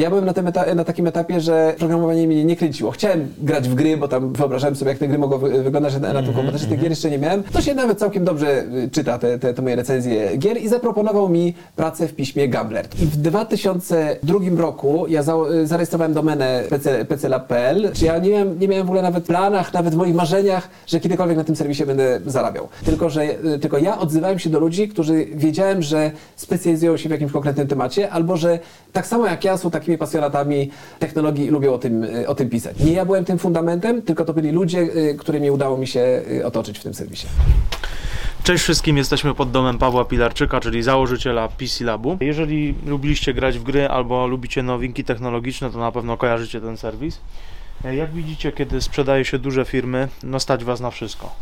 Ja byłem na, tym eta- na takim etapie, że programowanie mnie nie kręciło. Chciałem grać w gry, bo tam wyobrażałem sobie, jak te gry mogą wy- wyglądać na, na tym komputerze. Tych gier jeszcze nie miałem. To się nawet całkiem dobrze y, czyta te, te, te moje recenzje gier i zaproponował mi pracę w piśmie Gambler. I w 2002 roku ja za, y, zarejestrowałem domenę PC, pclab.pl. Czy ja nie miałem, nie miałem w ogóle nawet planach, nawet w moich marzeniach, że kiedykolwiek na tym serwisie będę zarabiał. Tylko, że y, tylko ja odzywałem się do ludzi, którzy wiedziałem, że specjalizują się w jakimś konkretnym temacie, albo że tak samo jak ja są takimi pasjonatami technologii lubią o tym, y, o tym pisać. Nie ja byłem tym fundamentem, tylko to byli ludzie, y, którymi udało mi się y, otoczyć w tym serwisie. Cześć wszystkim, jesteśmy pod domem Pawła Pilarczyka, czyli założyciela PC Labu. Jeżeli lubiliście grać w gry albo lubicie nowinki technologiczne, to na pewno kojarzycie ten serwis. E, Jak widzicie, kiedy sprzedaje się duże firmy, no stać was na wszystko.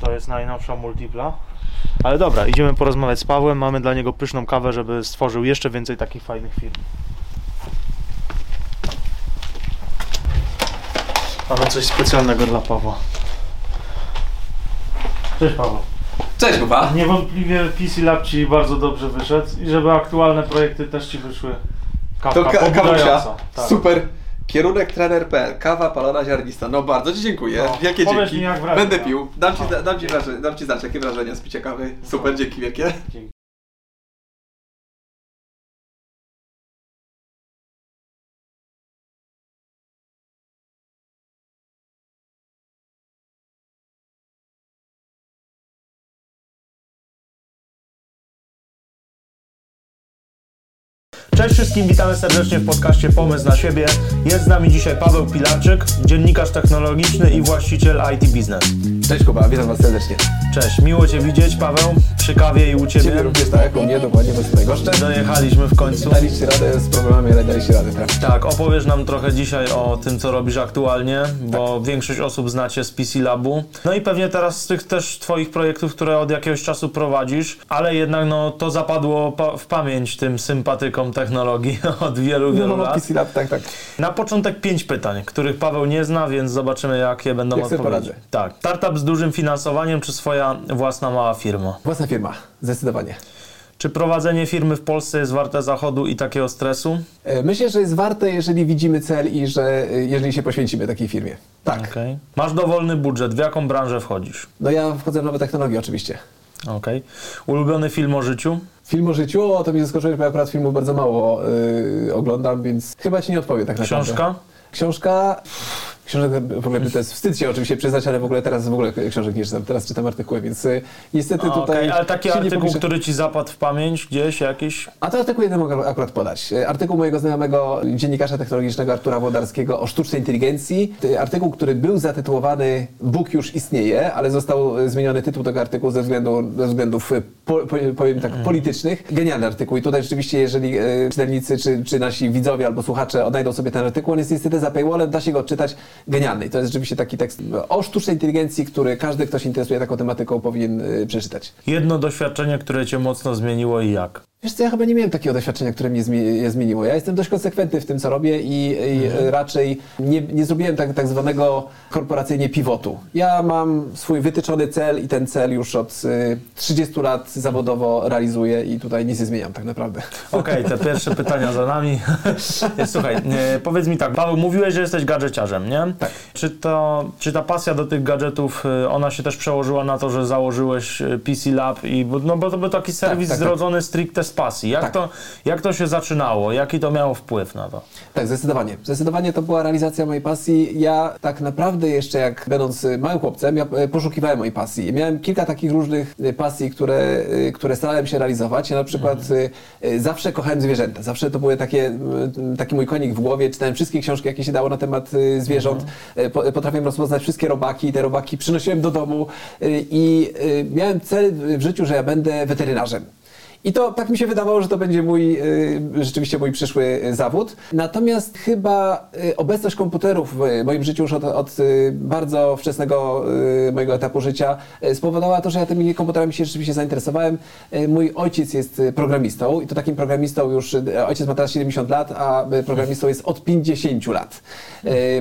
To jest najnowsza multipla. Ale dobra, idziemy porozmawiać z Pawłem. Mamy dla niego pyszną kawę, żeby stworzył jeszcze więcej takich fajnych firm. Mamy coś specjalnego dla Pawła. Cześć Paweł. Cześć, Kuba. Niewątpliwie PC Lab Ci bardzo dobrze wyszedł i żeby aktualne projekty też Ci wyszły kawka To ka- pobudzająca. Tak. Super. Kierunek trener.pl. Kawa palona ziarnista. No bardzo Ci dziękuję. No, Jakie dzięki. mi, jak wrażenia. Będę pił. Dam Ci, No. dam, ci wrażenie, dam ci znać, jakie wrażenia z picia kawy. Super, dzięki wielkie. Dzięki. Cześć wszystkim, witamy serdecznie w podcaście Pomysł na siebie. Jest z nami dzisiaj Paweł Pilarczyk, dziennikarz technologiczny i właściciel IT Business. Cześć, Kuba. Witam Was serdecznie. Cześć, miło Cię widzieć Paweł, przy kawie i u Ciebie. Ciebie również tak, u mnie dokładnie, bo tutaj goszczę. Dojechaliśmy w końcu. Daliście radę z problemami, ale daliście radę, tak? Tak, opowiesz nam trochę dzisiaj o tym, co robisz aktualnie, bo większość osób znacie z PC Labu. No i pewnie teraz z tych też Twoich projektów, które od jakiegoś czasu prowadzisz, ale jednak no, to zapadło pa- w pamięć tym sympatykom technologii od wielu, wielu No, lat. Tak, tak. Na początek pięć pytań, których Paweł nie zna, więc zobaczymy, jakie będą Jak odpowiedzi. Tak. Startup z dużym finansowaniem, czy swoja własna mała firma? Własna firma, zdecydowanie. Czy prowadzenie firmy w Polsce jest warte zachodu i takiego stresu? E, Myślę, że jest warte, jeżeli widzimy cel i że e, jeżeli się poświęcimy takiej firmie. Tak. Okej. Masz dowolny budżet, w jaką branżę wchodzisz? No ja wchodzę w nowe technologie oczywiście. Okej. Ulubiony film o życiu? Film o życiu, o to mnie zaskoczyło, bo ja akurat filmów bardzo mało y, oglądam, więc chyba Ci nie odpowiem tak naprawdę. Książka? Książka... Książek w ogóle to jest wstyd się oczywiście przyznać, ale w ogóle teraz w ogóle książek nie czytam. Teraz czytam artykuły, więc y, niestety Okej, tutaj... ale taki artykuł, który ci zapadł w pamięć gdzieś jakiś? A to artykuł jeden mogę akurat podać. E, Artykuł mojego znajomego dziennikarza technologicznego Artura Włodarskiego o sztucznej inteligencji. To Artykuł, który był zatytułowany Bóg już istnieje, ale został zmieniony tytuł tego artykułu ze, względu, ze względów, po, po, powiem tak, politycznych. Genialny artykuł i tutaj rzeczywiście, jeżeli czytelnicy czy, czy nasi widzowie albo słuchacze odnajdą sobie ten artykuł, on jest niestety za paywallem, da się go odczytać. Genialny. I To jest rzeczywiście taki tekst o sztucznej inteligencji, który każdy, kto się interesuje taką tematyką, powinien e, przeczytać. Jedno doświadczenie, które cię mocno zmieniło i jak? Wiesz co, ja chyba nie miałem takiego doświadczenia, które mnie zmieniło. Ja jestem dość konsekwentny w tym, co robię i, i Mhm. raczej nie, nie zrobiłem tak, tak zwanego korporacyjnie pivotu. Ja mam swój wytyczony cel i ten cel już od y, 30 lat zawodowo realizuję i tutaj nic nie zmieniam tak naprawdę. Okej, te pierwsze pytania za nami. Słuchaj, e, powiedz mi tak, Paweł, mówiłeś, że jesteś gadżeciarzem, nie? Tak. Czy, to, czy ta pasja do tych gadżetów, e, ona się też przełożyła na to, że założyłeś e, PC Lab i, no bo to był taki serwis tak, tak. zrodzony stricte z pasji. Jak, Tak. to, jak to się zaczynało? Jaki to miało wpływ na to? Tak, zdecydowanie. Zdecydowanie to była realizacja mojej pasji. Ja tak naprawdę jeszcze jak będąc y, małym chłopcem, ja y, poszukiwałem mojej pasji. Miałem kilka takich różnych y, pasji, które, które starałem się realizować. Ja na przykład y, zawsze kochałem zwierzęta. Zawsze to były takie, taki mój konik w głowie. Czytałem wszystkie książki, jakie się dało na temat zwierząt. Po- Potrafiłem rozpoznać wszystkie robaki. Te robaki przynosiłem do domu i miałem cel w życiu, że ja będę weterynarzem. I to tak mi się wydawało, że to będzie mój y, rzeczywiście mój przyszły zawód. Natomiast chyba y, obecność komputerów w moim życiu już od, od y, bardzo wczesnego mojego etapu życia spowodowała to, że ja tymi komputerami się rzeczywiście zainteresowałem. Mój ojciec jest programistą i to takim programistą już, ojciec ma teraz 70 lat, a programistą jest od 50 lat.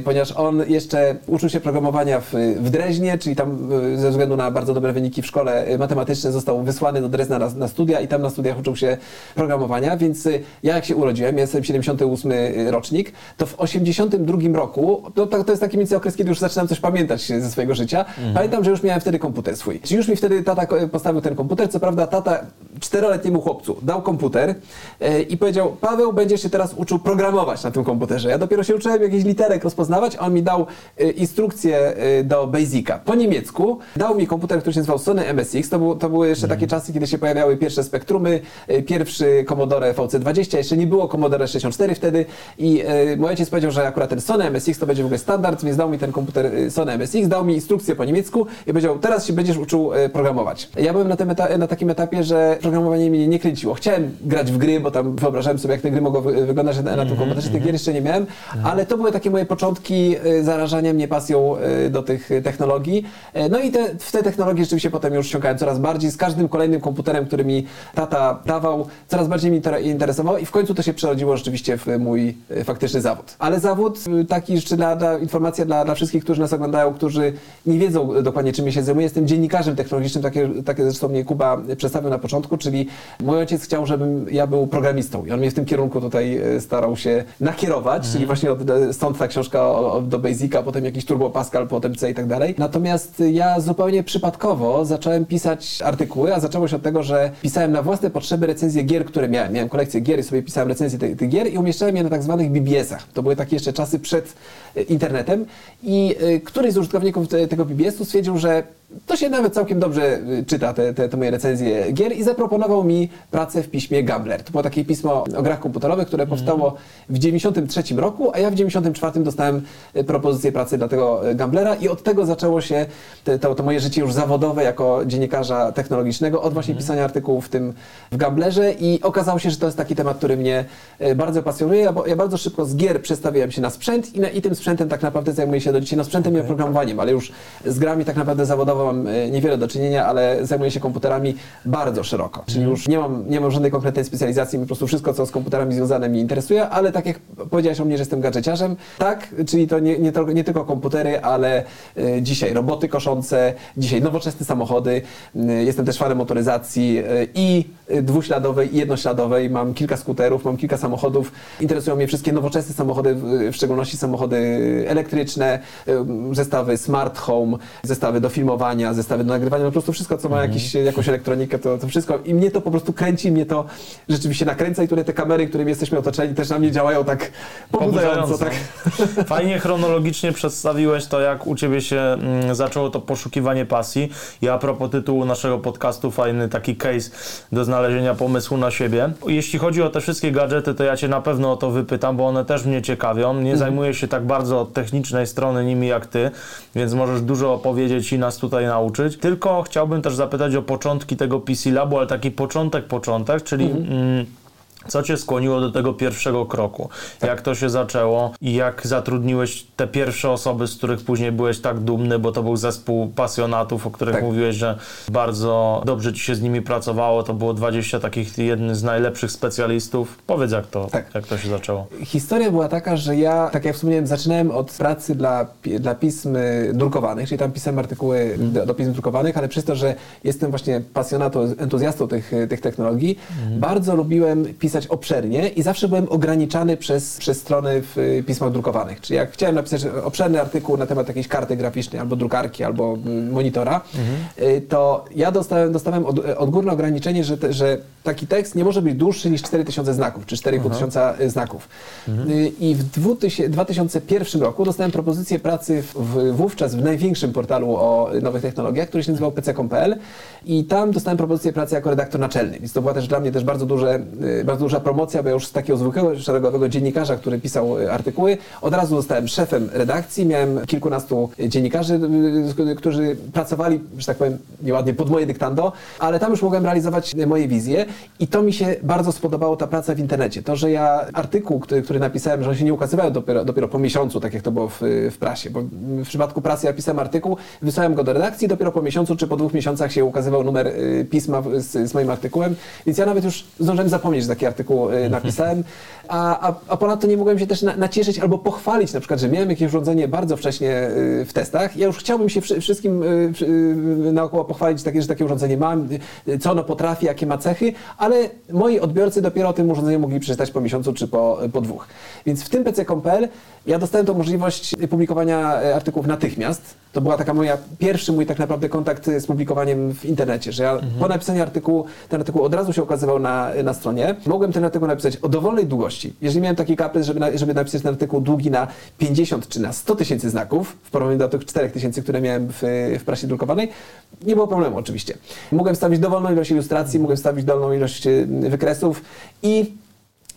Ponieważ on jeszcze uczył się programowania w, w Dreźnie, czyli tam ze względu na bardzo dobre wyniki w szkole matematyczne został wysłany do Drezna na, na studia i tam na studiach uczył się programowania, więc y, ja jak się urodziłem, jestem 78 rocznik, to w 82 roku, to, to, jest taki mniej więcej okres, kiedy już zaczynam coś pamiętać ze swojego życia, pamiętam, że już miałem wtedy komputer swój. Czyli już mi wtedy tata postawił ten komputer, co prawda tata czteroletniemu chłopcu dał komputer e, i powiedział, Paweł, będziesz się teraz uczył programować na tym komputerze. Ja dopiero się uczyłem jakichś literek rozpoznawać, a on mi dał e, instrukcję e, do Basica po niemiecku. Dał mi komputer, który się nazywał Sony MSX. To, był, to były jeszcze takie czasy, kiedy się pojawiały pierwsze spektrumy, e, pierwszy Commodore VC20, jeszcze nie było Commodore 64 wtedy i e, mój ojciec powiedział, że akurat ten Sony MSX to będzie w ogóle standard, więc dał mi ten komputer e, Sony MSX, dał mi instrukcję po niemiecku i powiedział, teraz się będziesz uczył programować. Ja byłem na, tym eta- na takim etapie, że programowanie mnie nie kręciło. Chciałem grać w gry, bo tam wyobrażałem sobie, jak te gry mogą wy- wyglądać na, na tym komputerze. Tych gier jeszcze nie miałem, ale to były takie moje początki zarażania mnie pasją do tych technologii. No i te, w te technologie rzeczywiście potem już wsiąkałem coraz bardziej. Z każdym kolejnym komputerem, który mi tata dawał, coraz bardziej mi to interesowało i w końcu to się przerodziło rzeczywiście w mój e, faktyczny zawód. Ale zawód e, taki jeszcze dla, dla informacja dla, dla wszystkich, którzy nas oglądają, którzy nie wiedzą e, dokładnie czym ja się zajmuję. Jestem dziennikarzem technologicznym, takie, takie zresztą mnie Kuba przedstawił na początku, czyli mój ojciec chciał, żebym ja był programistą i on mnie w tym kierunku tutaj e, starał się nakierować, czyli właśnie od, stąd ta książka o, o, do Basica, potem jakiś Turbo Pascal, potem C i tak dalej. Natomiast ja zupełnie przypadkowo zacząłem pisać artykuły, a zaczęło się od tego, że pisałem na własne potrzeby recenzje gier, które miałem. Miałem kolekcję gier i sobie pisałem recenzje tych, tych gier i umieszczałem je na tak zwanych BBS-ach. To były takie jeszcze czasy przed e, internetem i e, któryś z użytkowników te, tego BBS-u stwierdził, że to się nawet całkiem dobrze y, czyta, te, te, te moje recenzje gier i zaproponował mi pracę w piśmie Gambler. To było takie pismo o grach komputerowych, które powstało w 93 roku, a ja w 94 dostałem y, propozycję pracy dla tego y, Gamblera i od tego zaczęło się te, to, to moje życie już zawodowe jako dziennikarza technologicznego, od właśnie pisania artykułów w tym w Gamblerze i okazało się, że to jest taki temat, który mnie bardzo pasjonuje. Bo- ja bardzo szybko z gier przestawiłem się na sprzęt i, na, i tym sprzętem tak naprawdę zajmuję się do dzisiaj, no sprzętem i oprogramowaniem, ale już z grami tak naprawdę zawodowo mam e, niewiele do czynienia, ale zajmuję się komputerami bardzo szeroko. Czyli już nie mam, nie mam żadnej konkretnej specjalizacji, po prostu wszystko, co z komputerami związane mnie interesuje, ale tak jak powiedziałeś o mnie, że jestem gadżeciarzem, tak, czyli to nie, nie, to, nie tylko komputery, ale e, dzisiaj roboty koszące, dzisiaj nowoczesne samochody, e, jestem też fanem motoryzacji i dwuśladowej i jednośladowej, mam kilka skuterów, mam kilka samochodów, interesują mnie wszystkie nowoczesne samochody, w- szczególności samochody elektryczne, zestawy smart home, zestawy do filmowania, zestawy do nagrywania, no po prostu wszystko, co ma jakiś, jakąś elektronikę, to, to wszystko. I mnie to po prostu kręci, mnie to rzeczywiście nakręca i tutaj te kamery, którymi jesteśmy otoczeni, też na mnie działają tak pobudzająco. Tak. Fajnie chronologicznie przedstawiłeś to, jak u Ciebie się mm, zaczęło to poszukiwanie pasji. I a propos tytułu naszego podcastu, fajny taki case do znalezienia pomysłu na siebie. Jeśli chodzi o te wszystkie gadżety, to ja Cię na pewno o to wypytam, bo one też mnie ciekawią. Nie zajmuję się tak bardzo od technicznej strony nimi jak Ty, więc możesz dużo opowiedzieć i nas tutaj nauczyć. Tylko chciałbym też zapytać o początki tego PC Labu, ale taki początek, początek, czyli... Mm, co Cię skłoniło do tego pierwszego kroku? Jak to się zaczęło i jak zatrudniłeś te pierwsze osoby, z których później byłeś tak dumny, bo to był zespół pasjonatów, o których Tak. mówiłeś, że bardzo dobrze Ci się z nimi pracowało, to było 20 takich jednych z najlepszych specjalistów. Powiedz jak to, Tak. jak to się zaczęło. Historia była taka, że ja, tak jak wspomniałem, zaczynałem od pracy dla, dla pism y, drukowanych, czyli tam pisałem artykuły do, do pism drukowanych, ale przez to, że jestem właśnie pasjonatą, entuzjastą tych, tych technologii, bardzo lubiłem pisać obszernie i zawsze byłem ograniczany przez, przez strony w y, pismach drukowanych. Czyli jak chciałem napisać obszerny artykuł na temat jakiejś karty graficznej, albo drukarki, albo y, monitora, y, to ja dostałem, dostałem od, odgórne ograniczenie, że, te, że taki tekst nie może być dłuższy niż 4000 znaków, czy 4500 znaków. Y, I w 2000, 2001 roku dostałem propozycję pracy w, wówczas w największym portalu o nowych technologiach, który się nazywał pc.com.pl i tam dostałem propozycję pracy jako redaktor naczelny, więc to była też dla mnie też bardzo, duże, bardzo duża promocja, bo ja już z takiego zwykłego szeregowego dziennikarza, który pisał y, artykuły, od razu zostałem szefem redakcji, miałem kilkunastu dziennikarzy, y, którzy pracowali, że tak powiem, nieładnie pod moje dyktando, ale tam już mogłem realizować moje wizje i to mi się bardzo spodobało, ta praca w internecie. To, że ja artykuł, który, który napisałem, że on się nie ukazywał dopiero, dopiero po miesiącu, tak jak to było w, w prasie, bo w przypadku prasy ja pisałem artykuł, wysłałem go do redakcji, dopiero po miesiącu czy po dwóch miesiącach się ukazywał numer pisma z, z moim artykułem, więc ja nawet już zdążyłem zapomnieć, że taki artykuł y, napisałem, a, a, a ponadto nie mogłem się też na, nacieszyć albo pochwalić na przykład, że miałem jakieś urządzenie bardzo wcześnie y, w testach. Ja już chciałbym się wszy- wszystkim y, naokoło pochwalić, takie, że takie urządzenie mam, co ono potrafi, jakie ma cechy, ale moi odbiorcy dopiero o tym urządzeniu mogli przeczytać po miesiącu czy po, po dwóch. Więc w tym PC.pl ja dostałem tą możliwość publikowania artykułów natychmiast. To była taka moja, pierwszy mój tak naprawdę kontakt z publikowaniem w internecie, że ja po napisaniu artykułu, ten artykuł od razu się okazywał na, na stronie. Mogłem ten artykuł napisać o dowolnej długości. Jeżeli miałem taki kaprys, żeby, na, żeby napisać ten artykuł długi na 50 czy na 100 tysięcy znaków, w porównaniu do tych 4 tysięcy, które miałem w, w prasie drukowanej, nie było problemu oczywiście. Mogłem wstawić dowolną ilość ilustracji, mogłem wstawić dowolną ilość y, wykresów i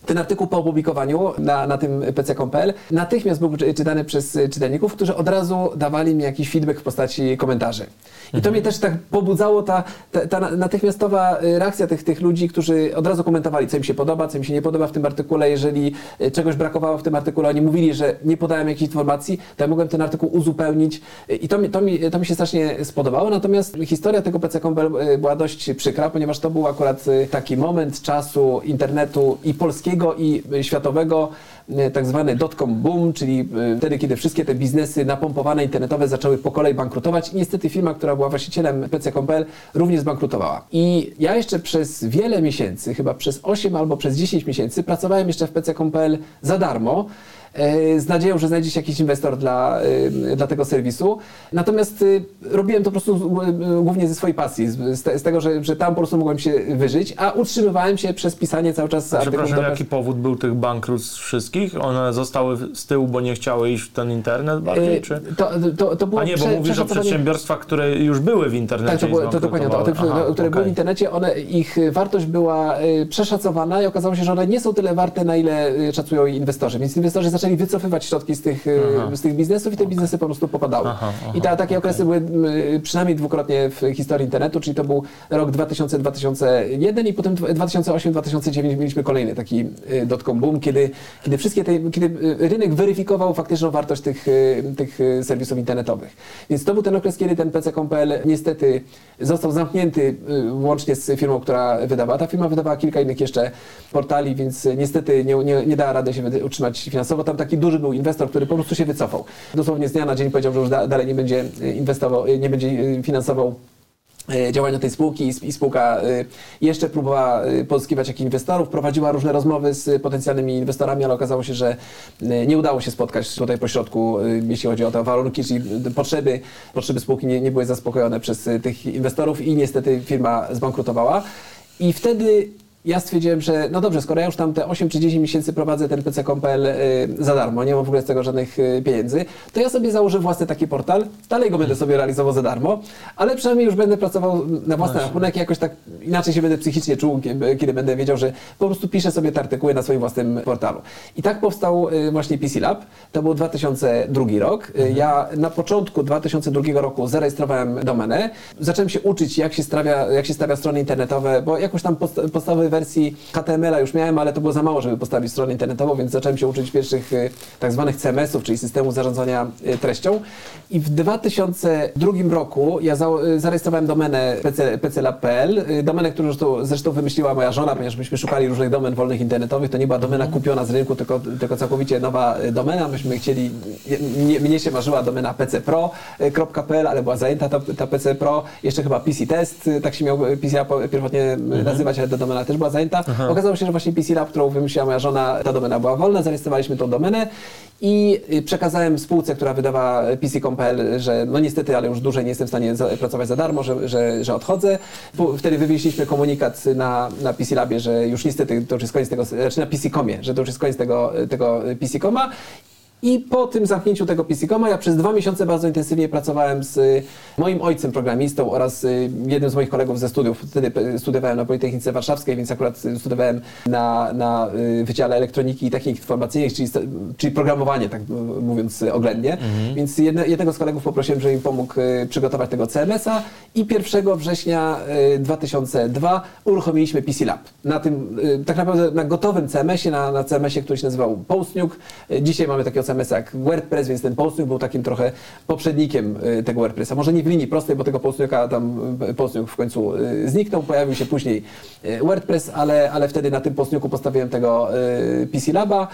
ten artykuł po opublikowaniu na, na tym pc.pl natychmiast był czy- czytany przez czytelników, którzy od razu dawali mi jakiś feedback w postaci komentarzy. I to mnie też tak pobudzało, ta, ta, ta natychmiastowa y, reakcja tych, tych ludzi, którzy od razu komentowali, co im się podoba, co im się nie podoba w tym artykule. Jeżeli y, czegoś brakowało w tym artykule, oni mówili, że nie podałem jakiejś informacji, to ja mogłem ten artykuł uzupełnić. Y, I to mi, to mi, to mi się strasznie spodobało. Natomiast historia tego pc.pl y, była dość przykra, ponieważ to był akurat taki moment czasu internetu i polskiego, i y, światowego, y, tak zwany dotcom boom, czyli y, wtedy, kiedy wszystkie te biznesy napompowane internetowe zaczęły po kolei bankrutować. I niestety firma, która była właścicielem PC.pl również zbankrutowała. I ja jeszcze przez wiele miesięcy, chyba przez 8 albo przez 10 miesięcy, pracowałem jeszcze w PC.pl za darmo z nadzieją, że znajdzie się jakiś inwestor dla, e, dla tego serwisu. Natomiast e, robiłem to po prostu e, głównie ze swojej pasji, z, z te- z tego, że, że tam po prostu mogłem się wyżyć, a utrzymywałem się przez pisanie cały czas artykułów Przepraszam, jaki powód był tych bankructw wszystkich? One zostały z tyłu, bo nie chciały iść w ten internet bardziej, E, czy... To, to, to było A nie, bo prze- mówisz o przedsiębiorstwach, które już były w internecie Tak, to, było, to dokładnie to. O tych. Aha, które były w internecie, one, ich wartość była przeszacowana i okazało się, że one nie są tyle warte, na ile szacują inwestorzy. Więc inwestorzy zaczęli wycofywać środki z tych, Aha. z tych biznesów i te biznesy po prostu popadały. Aha, aha, I ta, takie okresy były przynajmniej dwukrotnie w historii internetu, czyli to był rok 2000-2001 i potem 2008-2009 mieliśmy kolejny taki y, dotcom boom, kiedy, kiedy wszystkie te, kiedy y, rynek weryfikował faktyczną wartość tych, tych serwisów internetowych. Więc to był ten okres, kiedy ten PC.pl niestety został zamknięty łącznie z firmą, która wydawała. Ta firma wydawała kilka innych jeszcze portali, więc niestety nie, nie, nie dała rady się utrzymać finansowo. Tam taki duży był inwestor, który po prostu się wycofał. Dosłownie z dnia na dzień powiedział, że już da, dalej nie będzie y, inwestował, y, nie będzie y, finansował e, działania tej spółki i sp- i spółka e, jeszcze próbowała e, pozyskiwać jakichś inwestorów, prowadziła różne rozmowy z potencjalnymi inwestorami, ale okazało się, że e, nie udało się spotkać tutaj pośrodku, e, jeśli chodzi o te warunki, czyli e, potrzeby, potrzeby spółki nie, nie były zaspokojone przez e, tych inwestorów i niestety firma zbankrutowała. I wtedy ja stwierdziłem, że no dobrze, skoro ja już tam te 8 czy 10 miesięcy prowadzę ten PC.pl y, za darmo, nie mam w ogóle z tego żadnych y, pieniędzy, to ja sobie założę własny taki portal, dalej go będę sobie realizował za darmo, ale przynajmniej już będę pracował na własny rachunek i jakoś tak inaczej się będę psychicznie czuł, kiedy, będę wiedział, że po prostu piszę sobie te artykuły na swoim własnym portalu. I tak powstał y, właśnie PC Lab, to był 2002 rok. Y, Ja na początku 2002 roku zarejestrowałem domenę, zacząłem się uczyć, jak się stawia, jak się stawia strony internetowe, bo jakoś tam podsta- podstawowej wersji HTML-a już miałem, ale to było za mało, żeby postawić stronę internetową, więc zacząłem się uczyć pierwszych y, tak zwanych CMS-ów, czyli systemu zarządzania y, treścią. I w 2002 roku ja y, zarejestrowałem domenę PC, pclab.pl, domenę, którą zresztą, zresztą wymyśliła moja żona, ponieważ myśmy szukali różnych domen wolnych internetowych, to nie była domena kupiona z rynku, tylko, tylko całkowicie nowa domena. Myśmy chcieli, mnie, mnie się marzyła domena pcpro.pl, ale była zajęta ta, ta PC Pro, jeszcze chyba PC Test, tak się miał PC pierwotnie y, nazywać, ale ta domena też była zajęta. Okazało się, że właśnie PC Lab, którą wymyśliła moja żona, ta domena była wolna, zarejestrowaliśmy tą domenę i y, przekazałem spółce, która wydawała PC.pl, że no niestety, ale już dłużej nie jestem w stanie pracować za darmo, że, że, że odchodzę. Wtedy wywieźliśmy komunikat na, na PC Labie, że już niestety to już jest koniec tego, znaczy na PC.comie, że to już jest koniec tego, tego PC.coma. I po tym zamknięciu tego PC.coma ja przez dwa miesiące bardzo intensywnie pracowałem z y, moim ojcem programistą oraz y, jednym z moich kolegów ze studiów. Wtedy y, studiowałem na Politechnice Warszawskiej, więc akurat studiowałem na, na Wydziale Elektroniki i Technik Informacyjnych, czyli, czyli programowanie, tak mówiąc oględnie. Więc jedne, jednego z kolegów poprosiłem, żeby mi pomógł przygotować tego CMS-a i 1 września y, 2002 uruchomiliśmy PC Lab. Na tym, tak naprawdę na gotowym CMS-ie, na, na CMS-ie, który się nazywał Postnuke. Y, Dzisiaj mamy takiego CMS jak WordPress, więc ten Postnuke był takim trochę poprzednikiem y, tego WordPressa. Może nie w linii prostej, bo tego Postnuke'a tam y, Postnuke w końcu y, zniknął, pojawił się później WordPress, ale, ale wtedy na tym Postnuke'u postawiłem tego PC Laba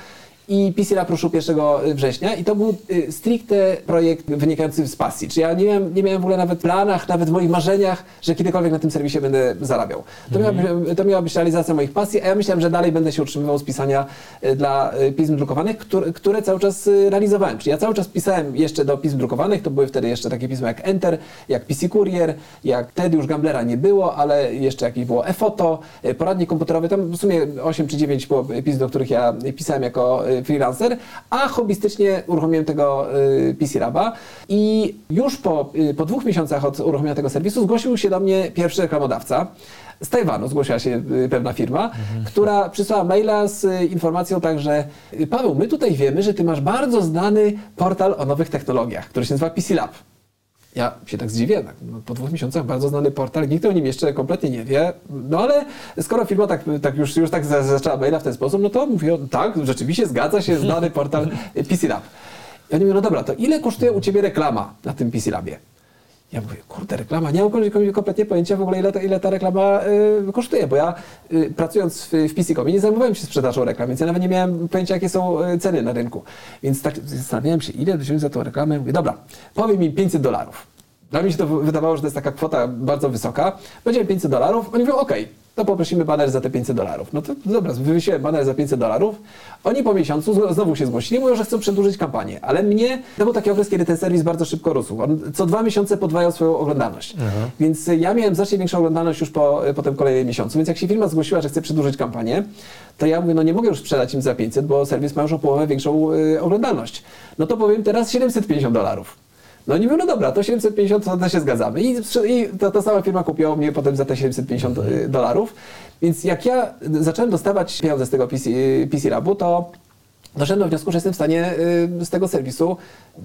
i PC Lab ruszył 1 września i to był y, stricte projekt wynikający z pasji. Czy ja nie miałem, nie miałem w ogóle nawet planach, nawet w moich marzeniach, że kiedykolwiek na tym serwisie będę zarabiał. To, miała, być, to miała być realizacja moich pasji, a ja myślałem, że dalej będę się utrzymywał z pisania y, dla y, pism drukowanych, które, które cały czas realizowałem. Czyli ja cały czas pisałem jeszcze do pism drukowanych, to były wtedy jeszcze takie pisma jak Enter, jak PC Courier, jak wtedy już Gamblera nie było, ale jeszcze jakieś było eFoto, poradnik komputerowy, tam w sumie 8 czy 9 było pism, do których ja pisałem jako freelancer, a hobbystycznie uruchomiłem tego y, PC Laba i już po, y, po dwóch miesiącach od uruchomienia tego serwisu zgłosił się do mnie pierwszy reklamodawca. Z Tajwanu zgłosiła się y, pewna firma, która przysłała maila z y, informacją także y, Paweł, my tutaj wiemy, że ty masz bardzo znany portal o nowych technologiach, który się nazywa PC Lab. Ja się tak zdziwię, tak, no, po dwóch miesiącach bardzo znany portal, nikt o nim jeszcze kompletnie nie wie, no ale skoro firma tak, tak już, już tak za- zaczęła maila w ten sposób, no to mówię, tak, rzeczywiście zgadza się, znany portal PC Lab. I oni mówią, no dobra, to ile kosztuje u Ciebie reklama na tym PC Labie? Ja mówię, kurde, reklama, nie mam kom- kompletnie pojęcia w ogóle, ile ta, ile ta reklama y, kosztuje, bo ja y, pracując w, w nie zajmowałem się sprzedażą reklam, więc ja nawet nie miałem pojęcia, jakie są y, ceny na rynku. Więc tak zastanawiałem się, ile wziąć za tą reklamę. Mówię, dobra, powiem mi 500 dolarów. Dla mnie się to wydawało, że to jest taka kwota bardzo wysoka. Powiedziałem 500 dolarów, oni mówią, okej, to poprosimy baner za te 500 dolarów. No to dobra, wywiesiłem baner za 500 dolarów. Oni po miesiącu zno- znowu się zgłosili, mówią, że chcą przedłużyć kampanię. Ale mnie, to był taki okres, kiedy ten serwis bardzo szybko rósł. On co dwa miesiące podwajał swoją oglądalność. Więc y, ja miałem znacznie większą oglądalność już po, y, po tym kolejnym miesiącu. Więc jak się firma zgłosiła, że chce przedłużyć kampanię, to ja mówię, no nie mogę już sprzedać im za 500, bo serwis ma już o połowę większą y, oglądalność. No to powiem teraz 750 dolarów. No mówią, no dobra, to 750 to, to się zgadzamy. I, i ta, ta sama firma kupiła mnie potem za te 750 y, dolarów. Więc jak ja zacząłem dostawać pieniądze z tego PC, y, PC Labu, to doszedłem do wniosku, że jestem w stanie y, z tego serwisu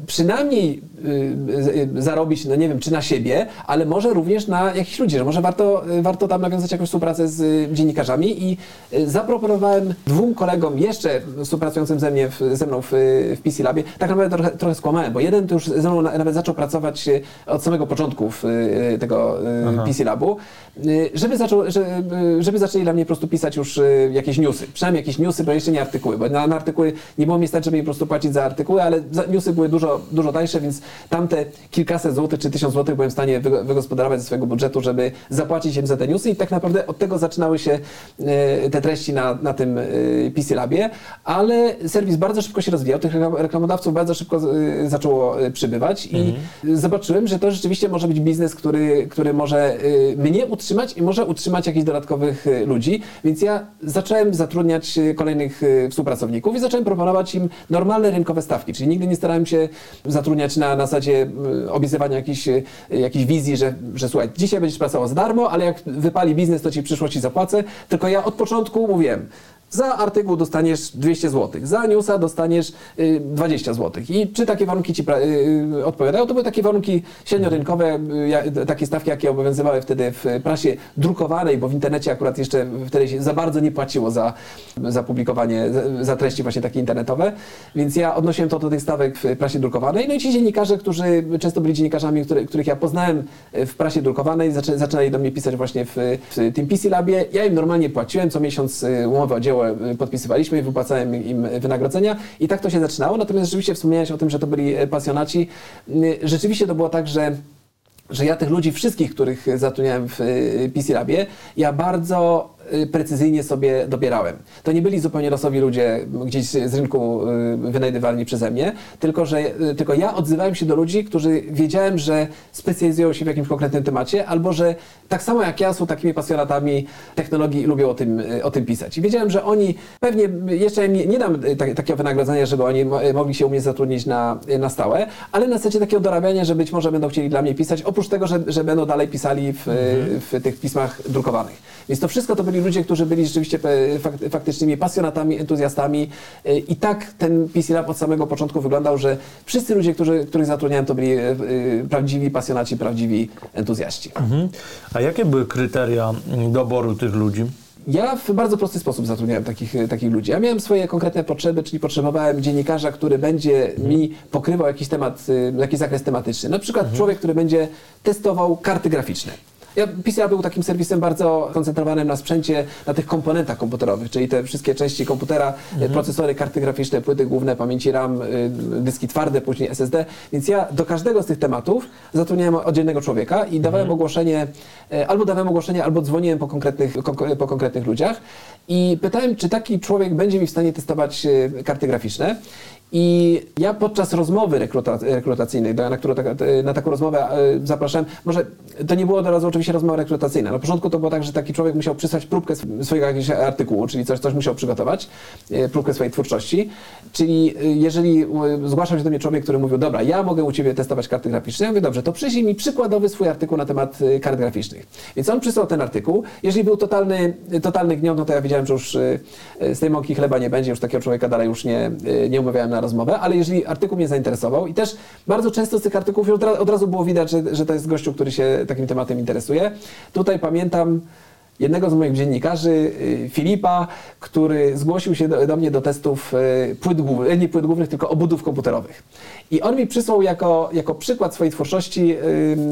przynajmniej y, y, zarobić, no nie wiem, czy na siebie, ale może również na jakichś ludzi, że może warto, warto tam nawiązać jakąś współpracę z dziennikarzami i zaproponowałem dwóm kolegom jeszcze współpracującym ze, mnie ze mną w, w PC Labie, tak naprawdę trochę, trochę skłamałem, bo jeden to już ze mną na, nawet zaczął pracować od samego początku tego y, PC Labu, żeby, zaczął, że- żeby zaczęli dla mnie po prostu pisać już jakieś newsy, przynajmniej jakieś newsy, bo jeszcze nie artykuły, bo na, na artykuły nie było mnie stać, żeby mi po prostu płacić za artykuły, ale newsy były dużo, dużo tańsze, więc tamte kilkaset złotych czy tysiąc złotych byłem w stanie wygo- wygospodarować ze swojego budżetu, żeby zapłacić im za te newsy. I tak naprawdę od tego zaczynały się e, te treści na, na tym e, PC Labie, ale serwis bardzo szybko się rozwijał, tych reklam- reklamodawców bardzo szybko e, zaczęło przybywać. I zobaczyłem, że to rzeczywiście może być biznes, który, który może mnie utrzymać i może utrzymać jakichś dodatkowych ludzi, więc ja zacząłem zatrudniać kolejnych współpracowników i zacząłem proponować im normalne rynkowe stawki, czyli nigdy nie starałem się zatrudniać na, na zasadzie e, obiecywania jakiejś wizji, że, że słuchaj, dzisiaj będziesz pracował za darmo, ale jak wypali biznes, to ci w przyszłości zapłacę, tylko ja od początku mówiłem, za artykuł dostaniesz 200 zł, za newsa dostaniesz y, 20 zł. I czy takie warunki ci pra- y, odpowiadają? To były takie warunki średniorynkowe, y, takie stawki, jakie obowiązywały wtedy w prasie drukowanej, bo w internecie akurat jeszcze wtedy się za bardzo nie płaciło za, za publikowanie, za, treści właśnie takie internetowe. Więc ja odnosiłem to do tych stawek w prasie drukowanej. No i ci dziennikarze, którzy często byli dziennikarzami, który, których ja poznałem w prasie drukowanej, zaczynali do mnie pisać właśnie w, w tym PC Labie. Ja im normalnie płaciłem, co miesiąc y, umowę o dzieło y, podpisywaliśmy i wypłacałem im wynagrodzenia i tak to się zaczynało. Natomiast rzeczywiście wspomniałeś o tym, że to byli y, pasjonaci. Y, Rzeczywiście to było tak, że że ja tych ludzi wszystkich, których zatrudniałem w y, PC Labie, ja bardzo precyzyjnie sobie dobierałem. To nie byli zupełnie losowi ludzie gdzieś z rynku y, wynajdywalni przeze mnie, tylko że y, tylko ja odzywałem się do ludzi, którzy wiedziałem, że specjalizują się w jakimś konkretnym temacie, albo że tak samo jak ja są takimi pasjonatami technologii i lubią o tym, y, o tym pisać. I wiedziałem, że oni pewnie jeszcze nie, nie dam y, tak, takiego wynagrodzenia, żeby oni mo- mogli się u mnie zatrudnić na, na stałe, ale na zasadzie takiego dorabiania, że być może będą chcieli dla mnie pisać, oprócz tego, że, że będą dalej pisali w, w tych pismach drukowanych. Więc to wszystko to byli ludzie, którzy byli rzeczywiście fak, faktycznymi pasjonatami, entuzjastami e, i tak ten PC Lab od samego początku wyglądał, że wszyscy ludzie, którzy, których zatrudniałem, to byli e, e, prawdziwi pasjonaci, prawdziwi entuzjaści. Mhm. A jakie były kryteria doboru tych ludzi? Ja w bardzo prosty sposób zatrudniałem takich, takich ludzi. Ja miałem swoje konkretne potrzeby, czyli potrzebowałem dziennikarza, który będzie mi pokrywał jakiś temat, jakiś zakres tematyczny. Na przykład człowiek, który będzie testował karty graficzne. Ja, PCA był takim serwisem bardzo koncentrowanym na sprzęcie, na tych komponentach komputerowych, czyli te wszystkie części komputera, y, procesory, karty graficzne, płyty główne, pamięci RAM, y, dyski twarde, później SSD. Więc ja do każdego z tych tematów zatrudniałem oddzielnego człowieka i dawałem ogłoszenie, y, albo dawałem ogłoszenie, albo dzwoniłem po konkretnych, konk- po konkretnych ludziach i pytałem, czy taki człowiek będzie mi w stanie testować y, karty graficzne. I ja podczas rozmowy rekruta, rekrutacyjnej, na, którą, na taką rozmowę e, zapraszałem, może to nie było od razu oczywiście rozmowa rekrutacyjna. Na początku to było tak, że taki człowiek musiał przysłać próbkę sw- swojego jakiegoś artykułu, czyli coś, coś musiał przygotować, e, próbkę swojej twórczości. Czyli e, jeżeli zgłaszał się do mnie człowiek, który mówił, dobra, ja mogę u Ciebie testować karty graficzne, ja mówię, dobrze, to przyjrzyj mi przykładowy swój artykuł na temat kart graficznych. Więc on przysłał ten artykuł. Jeżeli był totalny, totalny gniot, no to ja wiedziałem, że już z tej mąki chleba nie będzie, już takiego człowieka dalej już nie, nie umawiałem na rozmowę, ale jeżeli artykuł mnie zainteresował i też bardzo często z tych artykułów od od razu było widać, że, że to jest gościu, który się takim tematem interesuje. Tutaj pamiętam jednego z moich dziennikarzy, y, Filipa, który zgłosił się do, do mnie do testów y, płyt głównych, nie płyt głównych, tylko obudów komputerowych. I on mi przysłał jako, jako przykład swojej twórczości